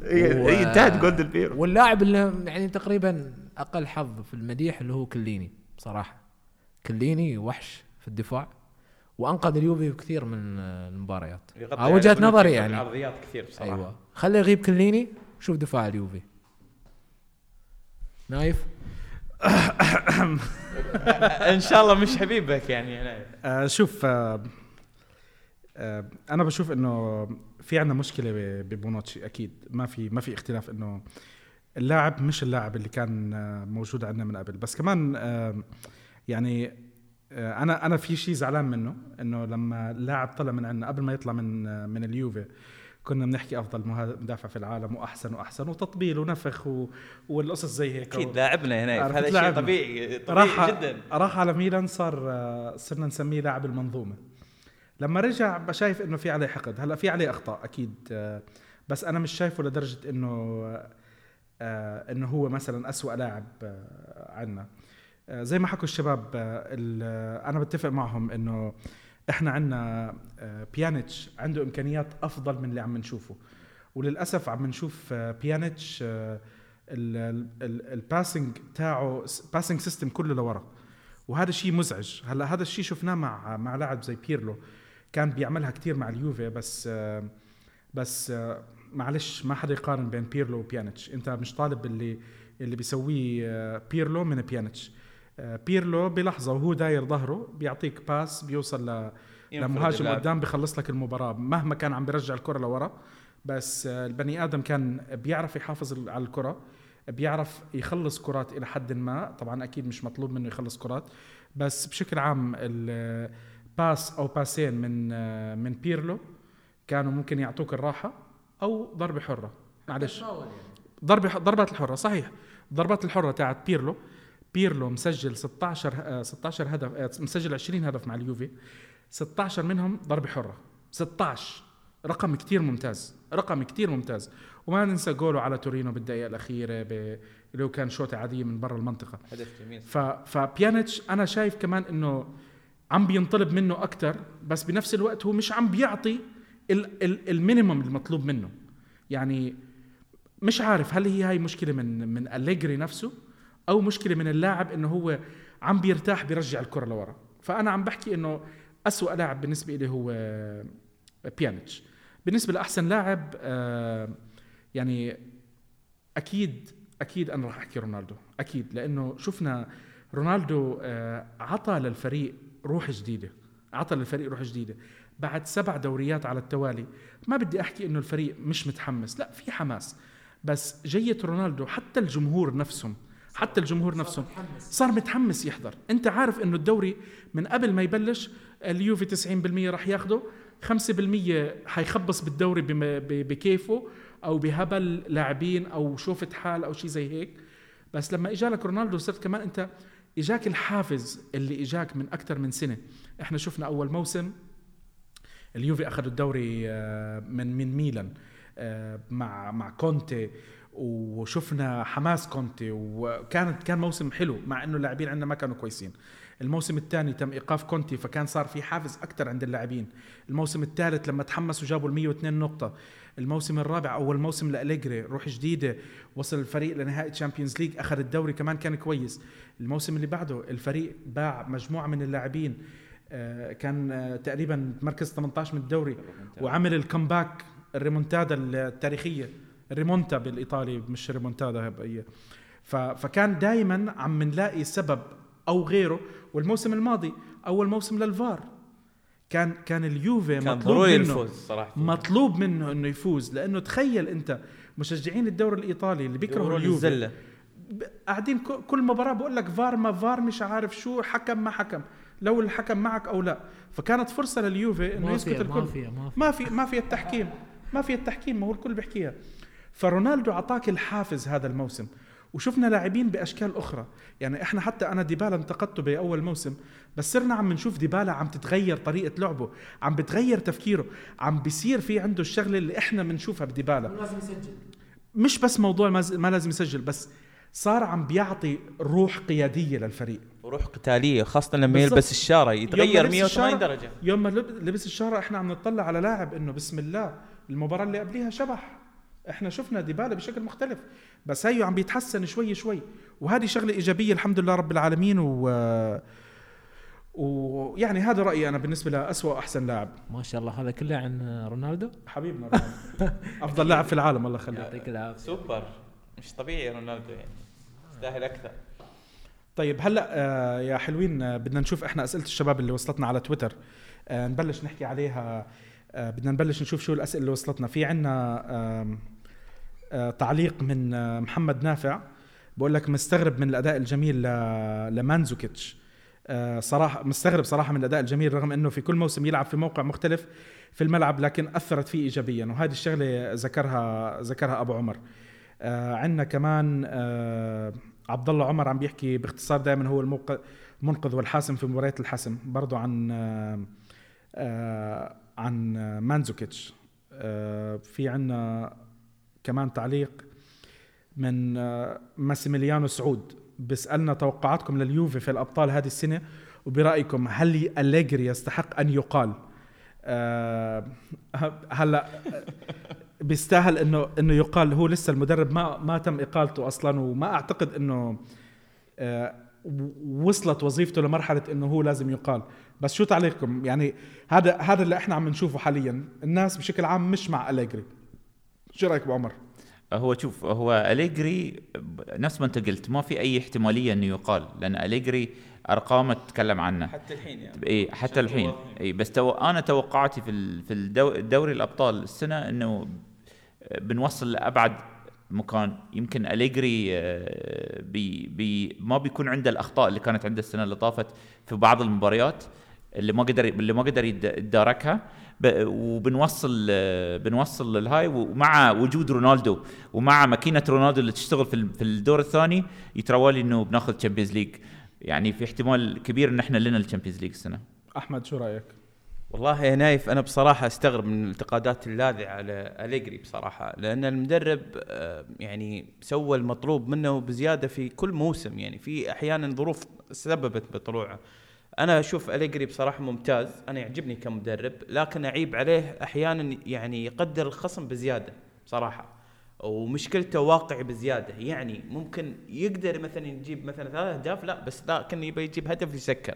إيه، إيه، انتهت جول ديل بييرو واللاعب اللي يعني تقريبا أقل حظ في المديح اللي هو كليني بصراحة. كليني وحش في الدفاع وأنقذ اليوفي بكثير من المباريات. يغطي آه، على وجهه نظري يعني. العرضيات كثير بصراحة. أيوه. خليه يغيب كليني شوف دفاع اليوفي. نايف؟ إن شاء الله مش حبيبك يعني أنا آه شوف آه آه أنا بشوف إنه في عندنا مشكلة ببونوتشي أكيد. ما في ما في اختلاف إنه اللاعب مش اللاعب اللي كان آه موجود عندنا من قبل. بس كمان آه يعني آه أنا أنا في شيء زعلان منه إنه لما اللاعب طلع من عندنا قبل ما يطلع من من اليوفي كنا بنحكي أفضل مدافع في العالم وأحسن وأحسن وتطبيل ونفخ و... والقصص زي هيك. أكيد لاعبنا هنا عرفت؟ هذا شيء. طبيعي طبيعي راح جدا. راح على ميلان صار صرنا نسميه لاعب المنظومة. لما رجع شايف إنه في عليه حقد. هلأ في عليه أخطاء أكيد بس أنا مش شايفه لدرجة إنه إنه هو مثلا أسوأ لاعب آه، عنا. آه، زي ما حكوا الشباب آه، ال- آه، أنا بتفق معهم إنه إحنا عندنا بيانيتش عنده إمكانيات أفضل من اللي عم نشوفه. وللأسف عم نشوف آه، بيانيتش آه، ال passing تاعه passing system كله لورا. وهذا شيء مزعج. هلأ هذا الشيء شفناه مع مع لاعب زي بيرلو كان بيعملها كتير مع اليوفي بس آه، بس آه، معلش ما حدا يقارن بين بيرلو وبيانيتش. انت مش طالب اللي اللي بيسويه آه، بيرلو من بيانيتش. آه، بيرلو بلحظة وهو داير ظهره بيعطيك باس بيوصل ل لمهاجم. قدام بيخلص لك المباراة. مهما كان عم بيرجع الكرة لورا بس آه، البني آدم كان بيعرف يحافظ على الكرة بيعرف يخلص كرات إلى حد ما. طبعا أكيد مش مطلوب منه يخلص كرات بس بشكل عام الباس أو باسين من من بيرلو كانوا ممكن يعطوك الراحة. أو ضربه حرة. معلش. ضربه ضربات الحرة صحيح. ضربات الحرة تاعت بيرلو. بيرلو مسجل 16 آه، 16 هدف آه، مسجل 20 هدف مع اليوفي. 16 منهم ضربه حرة. 16 رقم كتير ممتاز. رقم كتير ممتاز. وما ننسى جوله على تورينو بالدقيقة الأخيرة ب... اللي هو كان شوطه عادية من برا المنطقة. هدف جميل. ف... فبيانيتش أنا شايف كمان إنه عم بينطلب منه أكثر بس بنفس الوقت هو مش عم بيعطي. ال minimum المطلوب منه. يعني مش عارف هل هي هاي مشكلة من من أليجري نفسه أو مشكلة من اللاعب إنه هو عم بيرتاح بيرجع الكرة لورا. فأنا عم بحكي إنه أسوأ لاعب بالنسبة لي هو بيانيتش. بالنسبة لأحسن لاعب آه، يعني أكيد أكيد أنا راح أحكي رونالدو أكيد لأنه شفنا رونالدو آه، عطى للفريق روح جديدة عطى للفريق روح جديدة. بعد سبع دوريات على التوالي. ما بدي أحكي إنه الفريق مش متحمس. لا في حماس. بس جية رونالدو حتى الجمهور نفسهم حتى الجمهور نفسهم صار متحمس يحضر. أنت عارف إنه الدوري من قبل ما يبلش اليوفي 90% راح ياخده 5% حيخبص بالدوري بكيفه أو بهبل لاعبين أو شوفة حال أو شيء زي هيك. بس لما إجالك رونالدو صرت كمان أنت إجاك الحافز اللي إجاك من أكثر من سنة. إحنا شفنا أول موسم اليوفي أخذوا الدوري آه، من من ميلان آه، مع مع كونتي وشفنا حماس كونتي وكانت كان موسم حلو مع إنه اللاعبين عندنا ما كانوا كويسين. الموسم الثاني تم إيقاف كونتي فكان صار في حافز أكثر عند اللاعبين. الموسم الثالث لما تحمسوا جابوا ال 102 نقطة. الموسم الرابع أول موسم لأليجري روح جديدة وصل الفريق لنهائي Champions League أخذ الدوري كمان كان كويس. الموسم اللي بعده الفريق باع مجموعة من اللاعبين. كان آه، تقريبا مركز 18 من الدوري وعمل ال comeback الريمونتادا التاريخية ال rimonta بالإيطالي مش ريمونتادا هي فكان دائما عم نلاقي سبب أو غيره. والموسم الماضي أول موسم للفار كان كان اليوفي كان مطلوب ضروري منه الفوز صراحة. مطلوب منه إنه يفوز. لأنه تخيل أنت مشجعين الدوري الإيطالي اللي بيكرهوا اليوفي قاعدين كل مباراة بقول لك فار ما فار مش عارف شو حكم ما حكم. لو الحكم معك أو لا. فكانت فرصة لليوفي إنه يسكت الكل. مافيا مافيا. ما في ما في التحكيم. ما في التحكيم ما هو الكل بيحكيها. فرونالدو أعطاك الحافز هذا الموسم. وشفنا لاعبين بأشكال أخرى. يعني إحنا حتى أنا ديبالا انتقدته بأول موسم بس صرنا عم نشوف ديبالا عم تتغير طريقة لعبه عم بتغير تفكيره عم بيصير في عنده الشغلة اللي إحنا بنشوفها بديبالا. لازم يسجل. مش بس موضوع ما ما لازم يسجل بس صار عم بيعطي روح قيادية للفريق. وروح قتالية خاصة لما بالضبط. يلبس الشارة يتغير ما لبس 180 الشارة- درجة. يوم ما لب- لبس الشارة إحنا عم نطلع على لاعب إنه بسم الله المباراة اللي قبليها شبح. إحنا شفنا ديبالا بشكل مختلف بس هيو عم بيتحسن شوي شوي. وهذه شغلة إيجابية الحمد لله رب العالمين و ويعني هذا رأيي أنا بالنسبة لأسوأ واحسن لاعب. ما شاء الله هذا كله عن رونالدو؟ حبيبنا رونالدو. أفضل لاعب في العالم الله يخليه يعطيك العافية. سوبر. مش طبيعي رونالدو يعني. يستاهل أكثر. طيب هلأ آه، يا حلوين آه، بدنا نشوف إحنا أسئلة الشباب اللي وصلتنا على تويتر. آه، نبلش نحكي عليها. بدنا نبلش نشوف شو الأسئلة اللي وصلتنا. في آه، تعليق من محمد نافع. بقول لك مستغرب من الأداء الجميل لمانزوكيتش. صراحة مستغرب صراحة من الأداء الجميل رغم إنه في كل موسم يلعب في موقع مختلف في الملعب لكن أثرت فيه ايجابيا. وهذه الشغلة ذكرها ذكرها أبو عمر. آه عندنا كمان آه عبد الله عمر عم بيحكي باختصار دائما هو المنقذ والحاسم في مباريات الحسم برضو عن آه آه عن مانزوكيتش. آه في عنا كمان تعليق من آه ماسيميليانو سعود. بيسألنا توقعاتكم لليوفي في الأبطال هذه السنة وبرأيكم هل أليجري يستحق أن يقال؟ آه هلا بيستاهل انه إنه يقال هو لسه المدرب ما ما تم إقالته أصلا وما أعتقد إنه آه، وصلت وظيفته لمرحلة إنه هو لازم يقال. بس شو تعليقكم؟ يعني هذا هذا اللي إحنا عم نشوفه حاليا. الناس بشكل عام مش مع أليجري. شو رأيك ابو عمر هو شوف هو أليجري نفس ما انت قلت ما في أي احتمالية إنه يقال لأن أليجري أرقامه تتكلم عنها حتى الحين يعني. اي حتى الحين. اي بس تو أنا توقعاتي في ال- في الدو- الدوري الأبطال السنة إنه بنوصل لأبعد مكان. يمكن أليجري آه، بي بي ما بيكون عنده الأخطاء اللي كانت عنده السنة اللي طافت في بعض المباريات اللي ما قدر اللي ما قدر يتداركها ب- وبنوصل آه، بنوصل للنهائي. ومع وجود رونالدو ومع ماكينة رونالدو اللي تشتغل في ال- في الدور الثاني يتراوالي إنه بناخذ Champions League يعني في احتمال كبير إن إحنا لنا ال Champions League السنة. أحمد شو رأيك؟ والله يا نايف أنا بصراحة أستغرب من الانتقادات اللاذعة على أليجري بصراحة لأن المدرب آه، يعني سوى المطلوب منه بزيادة في كل موسم يعني في أحيانا ظروف سببت بطلوعه. أنا أشوف أليجري بصراحة ممتاز أنا يعجبني كمدرب لكن أعيب عليه أحيانا يعني يقدر الخصم بزيادة بصراحة. ومشكلته واقعي بزيادة. يعني ممكن يقدر مثلا يجيب مثلا ثلاث اهداف لا بس لكن يبي يجيب هدف يسكر.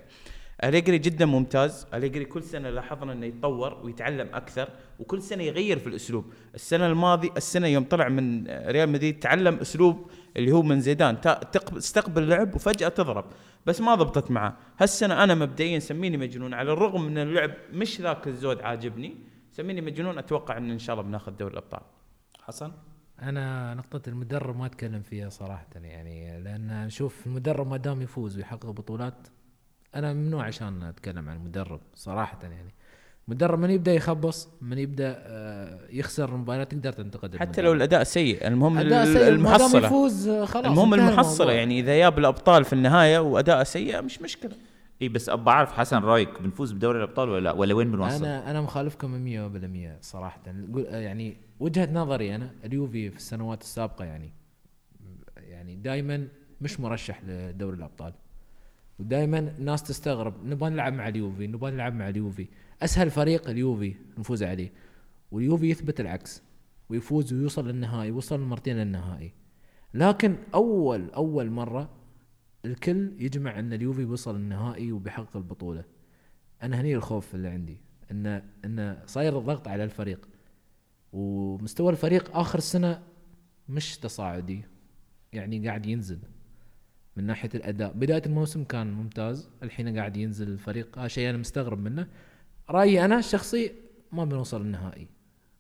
أليجري جدا ممتاز. أليجري كل سنة لاحظنا أنه يتطور ويتعلم أكثر وكل سنة يغير في الأسلوب. السنة الماضي السنة يوم طلع من ريال مدريد تعلم أسلوب اللي هو من زيدان. تستقبل لعب وفجأة تضرب. بس ما ضبطت معه. هالسنة أنا مبدئيا سميني مجنون على الرغم من اللعب مش ذاك الزود عاجبني سميني مجنون. أتوقع أن إن شاء الله بناخذ دوري الأبطال. حسن؟ أنا نقطة المدرب ما أتكلم فيها صراحة يعني لأن أشوف المدرب ما دام يفوز ويحقق بطولات أنا ممنوع عشان أتكلم عن المدرب صراحة يعني المدرب من يبدأ يخبص من يبدأ آه، يخسر مباريات تقدر تنتقد حتى. لو الأداء سيء المهم أداء سيء، المحصلة يفوز خلاص المهم الموضوع. يعني إذا جاب الأبطال في النهاية وأداء سيء مش مشكلة اي بس ابى اعرف حسن رايك بنفوز بدوري الأبطال ولا لا؟ ولا وين بنوصل؟ أنا أنا مخالفكم 100% صراحة. يعني وجهة نظري أنا اليوفي في السنوات السابقة يعني يعني دائما مش مرشح لدوري الأبطال. ودائما الناس تستغرب نبغى نلعب مع اليوفي نبغى نلعب مع اليوفي. أسهل فريق اليوفي نفوز عليه. واليوفي يثبت العكس ويفوز ويوصل للنهائي وصل مرتين للنهائي. لكن اول أول مرة الكل يجمع إن اليوفي وصل النهائي وبيحقق البطولة. أنا هني الخوف اللي عندي إن إن صاير الضغط على الفريق. ومستوى الفريق آخر السنة مش تصاعدي يعني قاعد ينزل. من ناحية الأداء بداية الموسم كان ممتاز الحين قاعد ينزل الفريق. هذا شيء أنا مستغرب منه. رأيي أنا الشخصي ما بنوصل النهائي.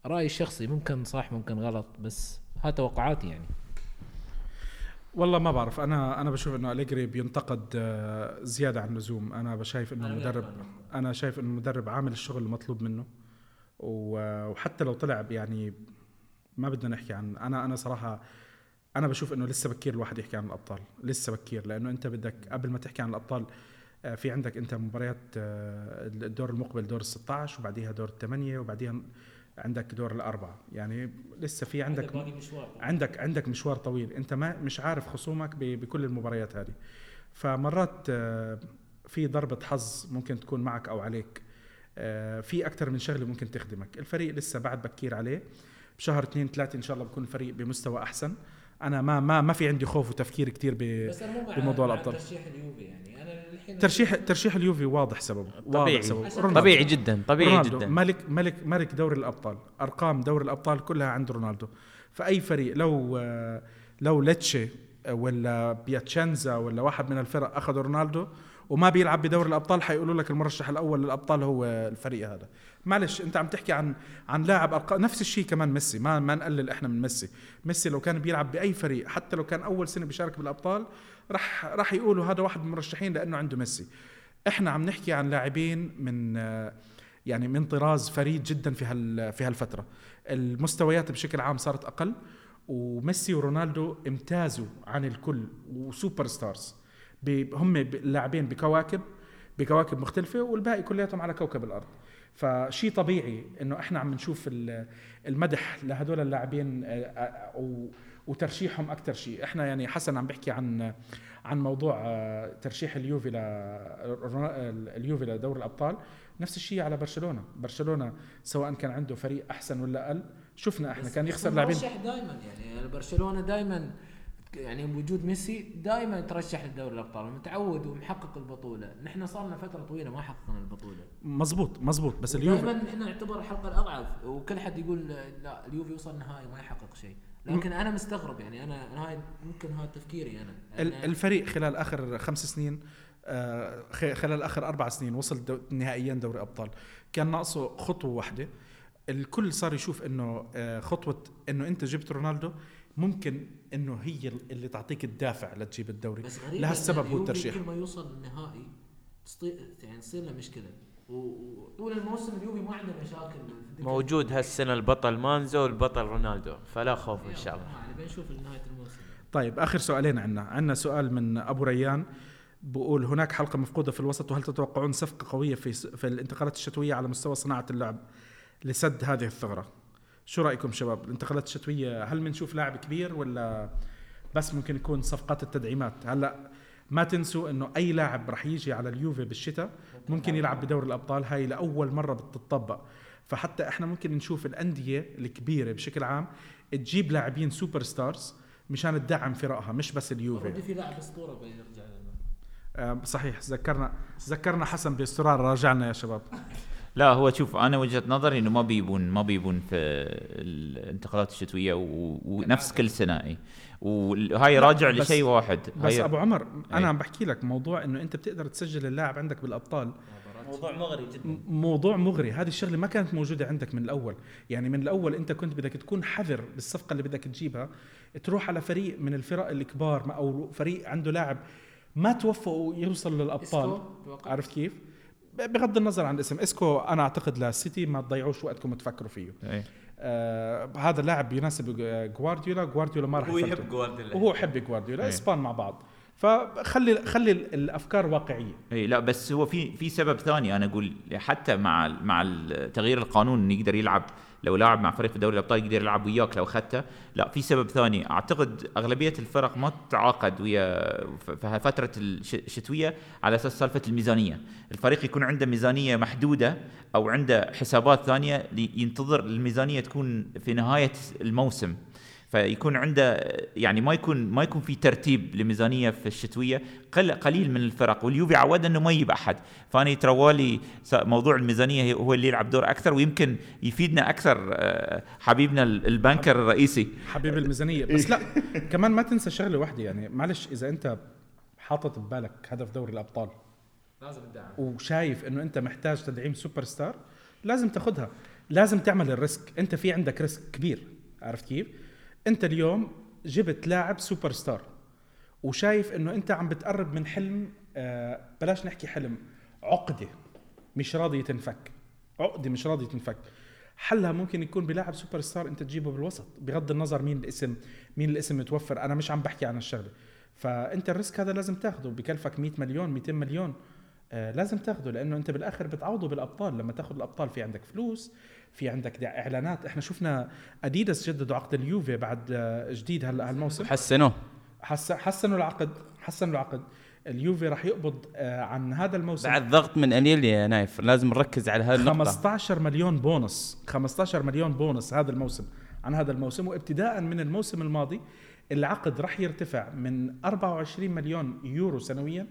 رأيي الشخصي ممكن صح ممكن غلط بس ها توقعاتي يعني. والله ما بعرف. أنا أنا بشوف إنه اليجري بينتقد آه، زيادة عن اللزوم. أنا بشايف إنه المدرب أنا شايف إنه المدرب عامل الشغل المطلوب منه. وحتى لو طلع يعني ما بدنا نحكي عن أنا أنا صراحة أنا بشوف إنه لسه بكير الواحد يحكي عن الأبطال. لسه بكير لأنه أنت بدك قبل ما تحكي عن الأبطال آه، في عندك أنت مباريات آه، الدور المقبل دور ال 16 وبعديها دور الثمانية وبعديها عندك دور الأربعة. يعني لسه في عندك عندك عندك مشوار طويل. أنت ما مش عارف خصومك بكل المباريات هذه. فمرات آه، في ضربة حظ ممكن تكون معك أو عليك. آه، في أكثر من شغلة ممكن تخدمك. الفريق لسه بعد بكير عليه. بشهر اثنين ثلاثة إن شاء الله بكون الفريق بمستوى أحسن. أنا ما ما ما في عندي خوف وتفكير مع بموضوع مع الأبطال. ترشيح اليوفي يعني أنا الحين ترشيح ترشيح اليوفي واضح سببه طبيعي. واضح سببه رونالدو. طبيعي جدا طبيعي رونالدو جدا ملك ملك ملك دوري الأبطال أرقام دوري الأبطال كلها عند رونالدو فأي فريق لو لو ليتشي ولا بياتشانزا ولا واحد من الفرق أخذوا رونالدو وما بيلعب بدوري الأبطال حيقولوا لك المرشح الأول للأبطال هو الفريق هذا معلش انت عم تحكي عن عن لاعب ارقام نفس الشيء كمان ميسي. ما ما نقلل إحنا من ميسي. ميسي لو كان بيلعب بأي فريق حتى لو كان أول سنة بيشارك بالأبطال راح راح يقولوا هذا واحد من المرشحين لأنه عنده ميسي. إحنا عم نحكي عن لاعبين من يعني من طراز فريد جدا في هال في هالفترة. المستويات بشكل عام صارت أقل وميسي ورونالدو امتازوا عن الكل وسوبر ستارز. هم ب- لاعبين بكواكب بكواكب مختلفة والباقي كلياتهم على كوكب الأرض. فشيء طبيعي إنه إحنا عم نشوف ال- المدح لهدول اللاعبين آه، آه، وترشيحهم أكثر شيء إحنا يعني حسن عم بحكي عن عن موضوع آه، ترشيح اليوفي ل اليوفي لدور الأبطال. نفس الشيء على برشلونة. برشلونة سواء كان عنده فريق أحسن ولا أقل شفنا إحنا كان يخسر لاعبين. دائما يعني برشلونة دائما يعني بوجود ميسي دائما يترشح لدوري الأبطال متعود ومحقق البطولة. نحن صار لنا فترة طويلة ما حققنا البطولة. مزبوط مزبوط بس اليوفي دائما إحنا نعتبر الحلقة الأضعف وكل حد يقول لا اليوفي وصل نهائي ما يحقق شيء. لكن أنا مستغرب يعني أنا هاي ممكن هذا تفكيري أنا. الفريق خلال آخر خمس سنين آه، خلال آخر أربع سنين وصل دو نهائيا دوري أبطال. كان ناقصه خطوة واحدة. الكل صار يشوف إنه آه، خطوة إنه أنت جبت رونالدو. ممكن إنه هي اللي تعطيك الدافع لتجيب الدوري. بس غريب لهالسبب هو الترشيح. كل ما يوصل النهائي تصير يعني تصير له مشكلة. وطول الموسم اليوفي ما عنده مشاكل موجود هالسنة البطل مانزو والبطل رونالدو فلا خوف إن شاء الله. يعني بنشوف نهاية الموسم. طيب آخر سؤالين عندنا. عندنا سؤال من أبو ريان. بقول هناك حلقة مفقودة في الوسط وهل تتوقعون صفقة قوية في في الانتقالات الشتوية على مستوى صناعة اللعب لسد هذه الثغرة؟ شو رأيكم شباب؟ الانتقالات الشتوية هل بنشوف لاعب كبير ولا بس ممكن يكون صفقات التدعيمات؟ هلأ ما تنسوا إنه أي لاعب رح يجي على اليوفي بالشتاء ممكن يلعب بدوري الأبطال هاي لأول مرة بتطبق فحتى إحنا ممكن نشوف الأندية الكبيرة بشكل عام تجيب لاعبين superstars مشان تدعم فرقها مش بس اليوفي. already في لاعب أسطورة بيرجع لنا. آه، صحيح ذكرنا ذكرنا حسن باسترار راجعنا يا شباب. لا هو شوف أنا وجهة نظري إنه ما بيبون ما بيبون في الانتقالات الشتوية و... ونفس كل سنة اي وهاي راجع لشيء واحد. بس هاي أبو عمر أي. أنا عم بحكي لك موضوع إنه أنت بتقدر تسجل اللاعب عندك بالأبطال. موضوع مغري جدا. موضوع مغري. هذه الشغلة ما كانت موجودة عندك من الأول. يعني من الأول أنت كنت بدك تكون حذر بالصفقة اللي بدك تجيبها تروح على فريق من الفرق الكبار أو فريق عنده لاعب ما توفقوا يوصل للأبطال. عرفت كيف؟ بغض النظر عن الاسم إسكو أنا أعتقد للسيتي ما تضيعوش وقتكم تفكروا فيه أي. آه هذا اللاعب يناسب جوارديولا جوارديولا ما راح هو. يحب جوارديولا وهو حب جوارديولا. إسبان مع بعض فخلي خلي ال- الأفكار واقعية إي لا بس هو في في سبب ثاني أنا أقول حتى مع مع تغيير القانون انه يقدر يلعب لو لاعب مع فريق في دوري الأبطال يقدر يلعب وياك لو أخذته. لا في سبب ثاني. أعتقد أغلبية الفرق ما تتعاقد ويا في فترة الش- الشتوية على أساس سالفة الميزانية. الفريق يكون عنده ميزانية محدودة أو عنده حسابات ثانية ينتظر الميزانية تكون في نهاية الموسم. فيكون عنده يعني ما يكون ما يكون في ترتيب لميزانية في الشتوية. قل قليل من الفرق واليوفي عودنا إنه ما يجيب أحد. فأنا تروالي س- موضوع الميزانية هو اللي يلعب دور أكثر ويمكن يفيدنا أكثر آه، حبيبنا ال- البنكر الرئيسي. حبيب الميزانية. بس لا كمان ما تنسى شغلة واحدة يعني معلش إذا أنت حاطط ببالك هدف دوري الأبطال لازم الدعم وشايف إنه أنت محتاج تدعيم سوبر ستار لازم تاخذها لازم تعمل ال risk. أنت في عندك risk كبير. عرفت كيف؟ انت اليوم جبت لاعب سوبر ستار وشايف انه انت عم بتقرب من حلم آه بلاش نحكي حلم عقدة مش راضي تنفك عقدة مش راضي تنفك. حلها ممكن يكون بلاعب سوبر ستار انت تجيبه بالوسط بغض النظر مين الاسم مين الاسم متوفر أنا مش عم بحكي عن الشغلة. فانت ال risk هذا لازم تاخده بكلفك 100 مليون 200 مليون آه لازم تاخده لأنه انت بالآخر بتعوضه بالأبطال. لما تاخذ الأبطال في عندك فلوس في عندك إعلانات. إحنا شفنا اديداس جددوا عقد اليوفي بعد آه جديد هلا هالموسم. حسنوه حس حسنوا العقد حسنوا العقد. اليوفي راح يقبض آه عن هذا الموسم. بعد ضغط من انيلي يا نايف لازم نركز على هذه النقطه 15 مليون بونص. 15 مليون بونص هذا الموسم عن هذا الموسم. وابتداء من الموسم الماضي العقد راح يرتفع من 24 مليون يورو سنويا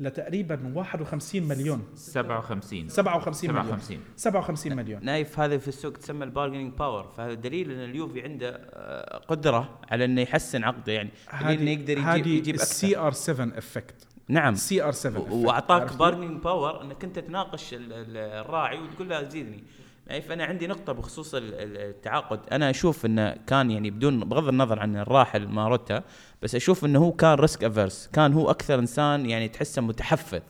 لتقريبا 51 مليون. 57 57 مليون. 57 57 مليون. نايف هذا في السوق تسمى ال bargaining power فهذا دليل إن اليوفي عنده آه، قدرة على إنه يحسن عقده يعني دليل إنه يقدر يجيب, يجيب أكثر. ال C R 7 effect نعم. CR 7 وأعطاك bargaining power إنك أنت تناقش ال- ال- الراعي وتقول له زيدني. نايف أنا عندي نقطة بخصوص ال- ال- التعاقد. أنا أشوف إنه كان يعني بدون بغض النظر عن الراحل ماروتا بس أشوف إنه هو كان risk averse كان هو أكثر إنسان يعني تحسه متحفظ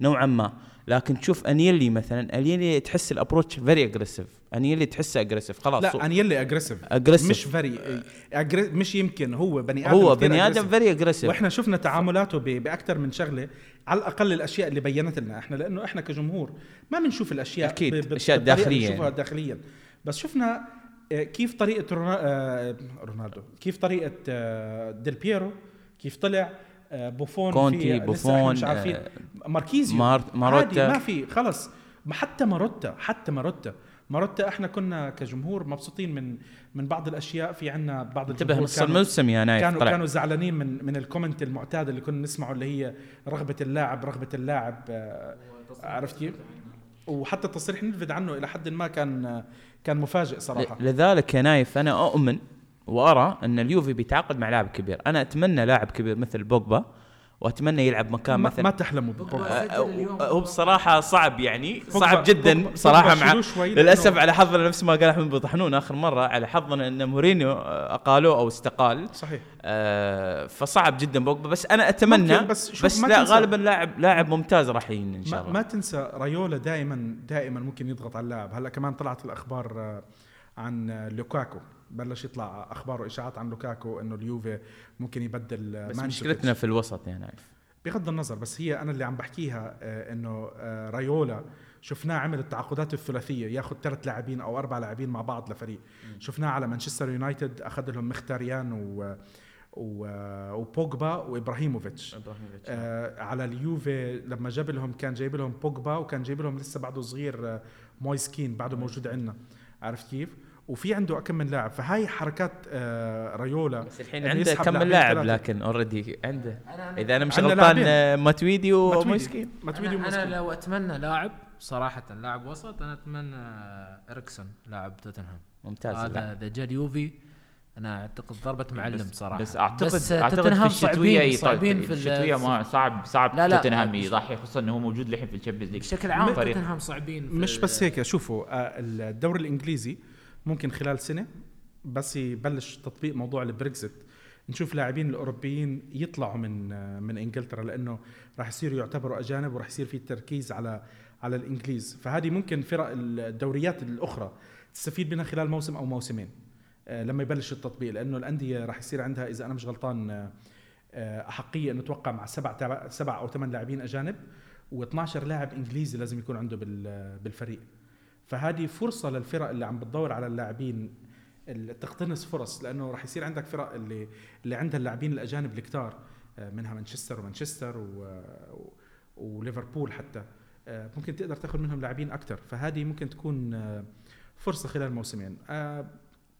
نوعا ما. لكن تشوف أنيلي مثلا أنيلي تحس ال approach very aggressive أنيلي تحسه aggressive خلاص لا أنيلي aggressive Aggressive. مش very مش يمكن. هو بني آدم هو بني آدم. very aggressive وإحنا شفنا تعاملاته ب- بأكثر من شغلة. على الأقل الأشياء اللي بينت لنا إحنا لأنه إحنا كجمهور ما بنشوف الأشياء ب- ب- اللي الداخلية بنشوفها يعني. داخليا. بس شفنا كيف طريقة آه، رونالدو؟ كيف طريقة آه، ديل بيرو؟ كيف طلع آه، بوفون كونتي، بوفون، مش عارفين. ماركيزيو. مار- ماروتا. ما في خلص حتى ماروتا حتى ماروتا. ماروتا إحنا كنا كجمهور مبسوطين من من بعض الأشياء. في عنا بعض انتبه نص الموسم يا نايف كانوا طلع. كانوا زعلانين من من ال comment المعتاد اللي كنا نسمعه اللي هي رغبة اللاعب رغبة اللاعب عرفت كيف؟ وحتى التصريح نلفت عنه إلى حد ما كان كان مفاجئ صراحة. لذلك يا نايف أنا أؤمن وأرى أن اليوفي بيتعاقد مع لاعب كبير. أنا أتمنى لاعب كبير مثل بوجبا وأتمنى يلعب مكان ما, مثلا. ما تحلموا ببوجبا. آه، هو بصراحة صعب يعني صعب جدا صراحة مع للأسف على حظنا نفس ما قال أحمد بطحنون آخر مرة على حظنا إن مورينيو آه، اقالوه أو استقال. صحيح. آه، فصعب جدا بوجبا بس أنا أتمنى بس بس, ما لا غالبا لاعب لاعب ممتاز راح إن شاء ما, الله. ما تنسى رايولا دائما دائما ممكن يضغط على اللاعب. هلأ كمان طلعت الأخبار عن لوكاكو. بلش يطلع أخبار وإشاعات عن لوكاكو إنه اليوفي ممكن يبدل آه، بس. مشكلتنا في الوسط يا نايف بغض النظر بس هي أنا اللي عم بحكيها آه، إنه آه، رايولا شفناه عمل التعاقدات الثلاثية ياخذ ثلاث لاعبين أو أربع لاعبين مع بعض لفريق. شفناه على مانشستر يونايتد أخذ لهم مختاريان و و وبوجبا وإبراهيموفيتش. آه على اليوفي لما جاب لهم كان جايب لهم بوجبا وكان جايب لهم لسه بعده صغير آه، مويسكين بعده موجود عندنا. عرفت كيف؟ وفي عنده كم من لاعب فهاي حركات آه رايولا بس الحين إنه عنده كم من لاعب. لكن already عنده إذا أنا مش غلطان. آه، ماتويدي ماتويدي. ومويسكين ماتويدي أنا. لو أتمنى لاعب صراحة لاعب وسط أنا أتمنى إريكسون لاعب توتنهام ممتاز هذا. إذا جا اليوفي أنا أعتقد ضربة معلم بس صراحة بس اعتقد بس أعتقد في توتنهام الشتوية صعبين في ال- الشتويه ما صعب صعب لا، لا. توتنهام يضحي خصوصا إنه هو موجود للحين في ال Champions League بشكل عام. توتنهام صعبين مش بس هيك شوفوا آه، الدوري الإنجليزي ممكن خلال سنة بس يبلش تطبيق موضوع البريكزت نشوف لاعبين الأوروبيين يطلعوا من من إنجلترا لأنه راح يصيروا يعتبروا أجانب وراح يصير في تركيز على على الإنجليز. فهذه ممكن فرق الدوريات الأخرى تستفيد منها خلال موسم أو موسمين آه، لما يبلش التطبيق لأنه الأندية راح يصير عندها إذا أنا مش غلطان آه، آه، أحقية إنه توقع مع سبع سبع أو ثمان لاعبين أجانب و12 لاعب إنجليزي لازم يكون عنده بال- بالفريق. فهذه فرصة للفرق اللي عم بتدور على اللاعبين تقتنص فرص لأنه راح يصير عندك فرق اللي اللي عندها اللاعبين الأجانب الكتار آه، منها مانشستر ومانشستر و- وليفربول حتى آه، ممكن تقدر تاخذ منهم لاعبين أكثر فهذه ممكن تكون آه، فرصة خلال موسمين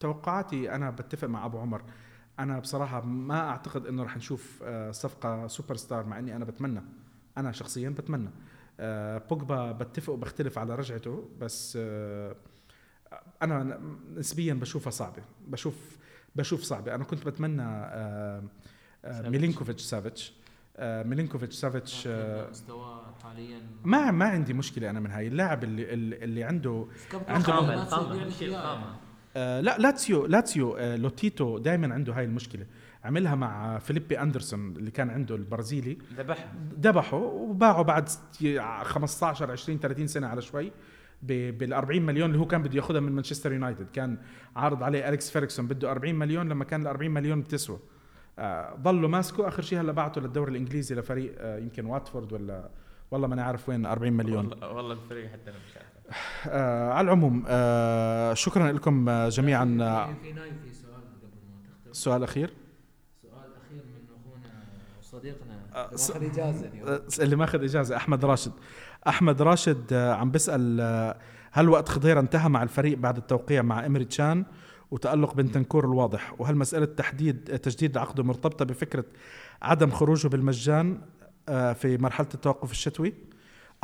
توقعاتي أنا بتفق مع أبو عمر أنا بصراحة ما أعتقد إنه رح نشوف صفقة سوبر ستار مع إني أنا بتمنى أنا شخصيا بتمنى. بوجبا بتفق وبختلف على رجعته بس آه، أنا نسبيا بشوفها صعبة بشوف بشوف صعبة. أنا كنت بتمنى آه، آه، سافيتش. ميلينكوفيتش سافيتش. آه، ميلينكوفيتش سافيتش آه، مستواه حاليا ما ما عندي مشكلة أنا من هاي. اللاعب اللي اللي اللي عنده عنده خامة آه لا لاتسيو لاتسيو آه لوتيتو دائما عنده هاي المشكلة. عملها مع فيليبي أندرسون اللي كان عنده البرازيلي. ذبحها. ذبحه وباعه بعد ست- 15 20 30 سنة على شوي بال 40 مليون اللي هو كان بده ياخذها من مانشستر يونايتد. كان عارض عليه أليكس فيرغسون بده 40 مليون لما كان ال 40 مليون بتسوى. آه ضلوا ماسكه آخر شيء هلا بعته للدوري الإنجليزي لفريق آه يمكن واتفورد ولا والله ما أنا عارف وين 40 مليون. والله, والله الفريق حتى أنا مش عارف. آه على العموم آه شكرا لكم آه جميعا. آه في في نايف في سؤال قبل ما تختم السؤال الاخير سؤال اخير من اخونا وصديقنا آه، ماخذ إجازة اليوم. آه، اللي ماخذ إجازة أحمد راشد. أحمد راشد آه، عم بيسال هل وقت خضيره انتهى مع الفريق بعد التوقيع مع إمري تشان وتألق بنتنكور الواضح؟ وهل مسألة تحديد تجديد عقده مرتبطة بفكرة عدم خروجه بالمجان في مرحلة التوقف الشتوي؟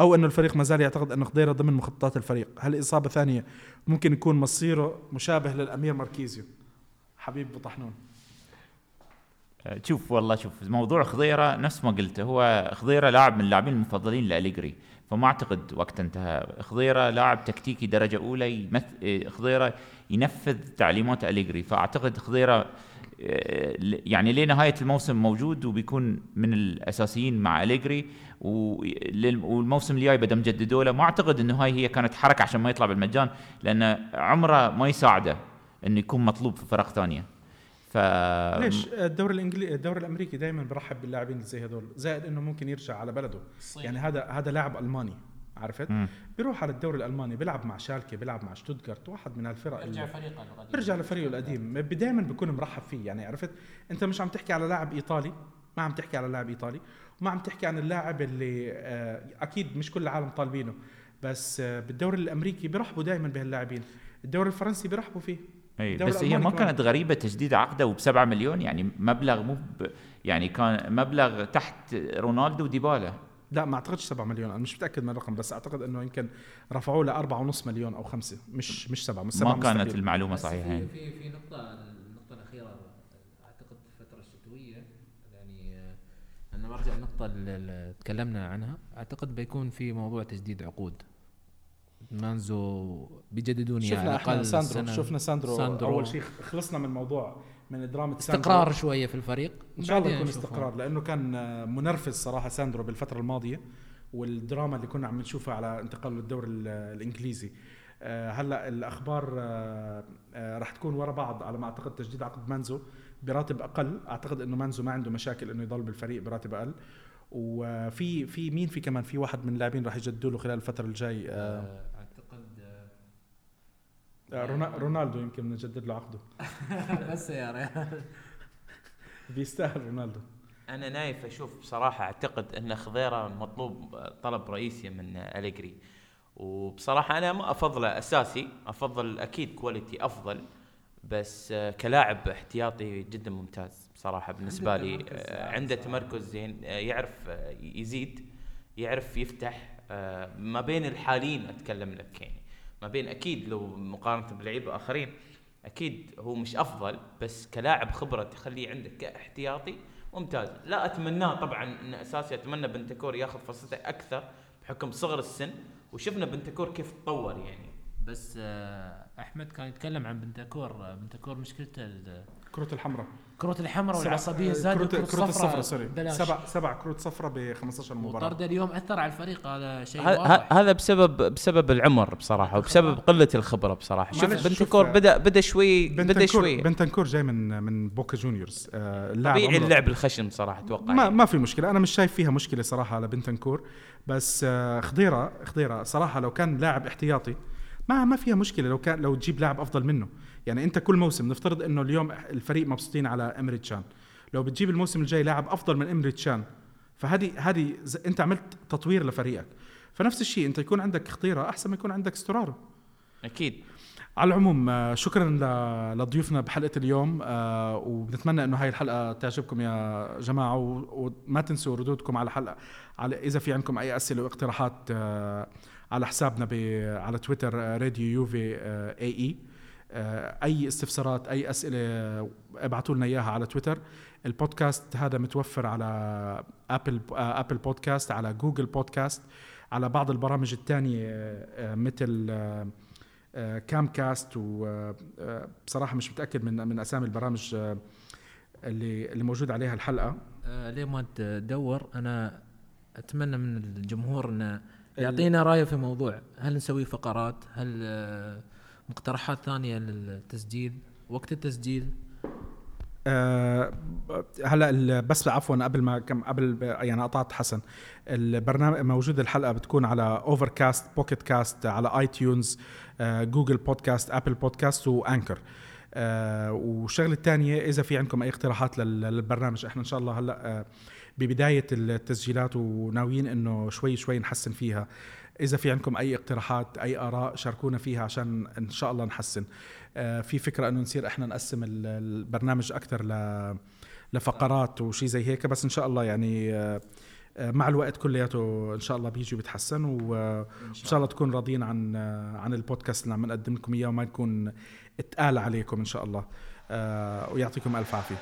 أو انه الفريق ما زال يعتقد أن خضيرة ضمن مخططات الفريق؟ هل إصابة ثانية ممكن يكون مصيره مشابه للأمير ماركيزيو؟ حبيب ابو طحنون آه، شوف والله شوف موضوع خضيرة نفس ما قلت هو خضيرة لاعب من اللاعبين المفضلين لأليجري. فما أعتقد وقت انتهى. خضيرة لاعب تكتيكي درجة أولى يمث... آه، خضيرة ينفذ تعليمات أليجري. فأعتقد خضيرة آه، يعني لنهايه الموسم موجود وبيكون من الأساسيين مع أليجري. والموسم الجاي بدهم يجددوا له ما أعتقد إنه هاي هي كانت حركة عشان ما يطلع بالمجان لأن عمره ما يساعده إنه يكون مطلوب في فرق ثانية. ف ليش الدوري الانجليزي الدوري الأمريكي دائما برحب باللاعبين اللي زي هدول زائد إنه ممكن يرجع على بلده. يعني هذا هذا لاعب ألماني عرفت؟ مم. بيروح على الدوري الألماني بيلعب مع شالكه بيلعب مع شتوتغارت واحد من هالفرق يرجع اللي فريقه القديم. بيرجع لفريقه القديم. دائما بيكون مرحب فيه يعني عرفت؟ أنت مش عم تحكي على لاعب إيطالي ما عم تحكي على لاعب إيطالي وما عم تحكي عن اللاعب اللي آه، أكيد مش كل العالم طالبينه بس آه، بالدوري الأمريكي بيرحبوا دائما بهاللاعبين. الدوري الفرنسي بيرحبوا فيه. أي بس هي ما. كانت غريبة تجديد عقده وبسبعة مليون يعني مبلغ مو ب... يعني كان مبلغ تحت رونالدو وديبالا لا ما أعتقدش 7 مليون أنا مش متأكد من الرقم بس أعتقد إنه يمكن رفعوه ل 4.5 مليون أو 5 مش مش 7 مش 7 ما كانت. المعلومة صحيحة في. في في نقطة النقطة الأخيرة أعتقد في الفترة الشتوية يعني آه، أنا برجع النقطة اللي تكلمنا عنها أعتقد بيكون في موضوع تجديد عقود ماندزو بيجددون شفنا على إحنا ساندرو سنة. شفنا ساندرو, ساندرو. أول شيء خلصنا من موضوع من دراما ساندرو. استقرار شوية في الفريق إن شاء الله يكون. استقرار لأنه كان منرفز صراحة ساندرو بالفترة الماضية والدراما اللي كنا عم نشوفها على انتقاله للدوري ال- الإنجليزي آه، هلأ الأخبار آه، آه، رح تكون ورا بعض على ما أعتقد تجديد عقد مانزو براتب أقل أعتقد إنه مانزو ما عنده مشاكل إنه يضل بالفريق براتب أقل وفي في مين في كمان في واحد من اللاعبين راح يجددوا له خلال الفترة الجاي آه، آه، أعتقد آه، آه، رونا- رونالدو يمكن نجدد له عقده. بس يا ريال. بيستاهل رونالدو. أنا نايف أشوف بصراحة أعتقد أن خضيرة مطلوب طلب رئيسي من أليجري. وبصراحة أنا ما أفضله أساسي أفضل أكيد quality أفضل بس كلاعب احتياطي جدا ممتاز بصراحة بالنسبة لي. آه، عنده. تمركز زين يعرف يزيد يعرف يفتح. آه، ما بين الحالين أتكلم لك يعني ما بين أكيد لو مقارنة بلعيبه اخرين أكيد هو مش أفضل بس كلاعب خبرة تخليه عندك كاحتياطي ممتاز. لا أتمناه طبعا إن أساسي أتمنى بنتنكور ياخذ فرصته أكثر بحكم صغر السن وشفنا بنتنكور كيف تطور يعني. بس آه، أحمد كان يتكلم عن بنتنكور آه، بنتنكور مشكلته كروت الحمراء. كروت الحمراء والعصبية آه، زادوا كروت كروت كروت الصفراء صفراء sorry. سبع سبع كروت صفراء ب 15 مباراة. وطرد اليوم أثر على الفريق هذا شيء واضح. هذا بسبب بسبب العمر بصراحة وبسبب قلة الخبرة بصراحة. شوف شوف، بدأ بدأ شوي بدأ بنتنكور شوي. بنتنكور جاي من من بوكا جونيورز. آه اللاعب طبيعي اللعب الخشن صراحة أتوقع ما يعني. ما في مشكلة. أنا مش شايف فيها مشكلة صراحة على بنتنكور. بس آه خضيرة خضيرة. صراحة لو كان لاعب احتياطي ما ما فيها مشكلة. لو كان لو تجيب لاعب أفضل منه. يعني انت كل موسم نفترض انه اليوم الفريق مبسوطين على إمري تشان. لو بتجيب الموسم الجاي لاعب أفضل من إمري تشان فهذه هذه ز- انت عملت تطوير لفريقك. فنفس الشيء انت يكون عندك خضيرة أحسن ما يكون عندك ستورارو أكيد. على العموم آه، شكرا لضيوفنا بحلقة اليوم آه، وبنتمنى إنه هاي الحلقة تعجبكم يا جماعة وما تنسوا ردودكم على الحلقة على إذا في عندكم أي أسئلة واقتراحات آه، على حسابنا على تويتر راديو Juve AE. أي استفسارات أي أسئلة آه، ابعتوا لنا إياها على تويتر. البودكاست هذا متوفر على Apple آه، Apple Podcast على Google Podcast على بعض البرامج الثانية آه، مثل آه، آه، كام كاست وبصراحه مش متأكد من من أسامي البرامج آه، اللي اللي موجود عليها الحلقة. آه ليه ما تدور؟ أنا أتمنى من الجمهور إنه يعطينا رأيه في موضوع هل نسوي فقرات؟ هل آه مقترحات ثانية للتسجيل وقت التسجيل؟ آه، هلا بس عفوا قبل ما كم قبل يعني قطعت حسن. البرنامج موجود الحلقة بتكون على Overcast Pocket Casts على iTunes آه، Google Podcast Apple Podcast و Anchor آه، والشغلة الثانية إذا في عندكم أي اقتراحات لل- للبرنامج إحنا إن شاء الله هلا آه، ببداية التسجيلات وناويين إنه شوي شوي نحسن فيها. إذا في عندكم أي اقتراحات أي آراء شاركونا فيها عشان إن شاء الله نحسن. آه، في فكرة إنه نصير إحنا نقسم ال- البرنامج أكثر ل لفقرات وشي زي هيك بس إن شاء الله يعني آه، آه، مع الوقت كلياته إن شاء الله بيجي وبيتحسن وان شاء الله تكون راضيين عن عن البودكاست اللي عم نقدم لكم إياه وما نكون اتقال عليكم إن شاء الله. ويعطيكم ألف عافية.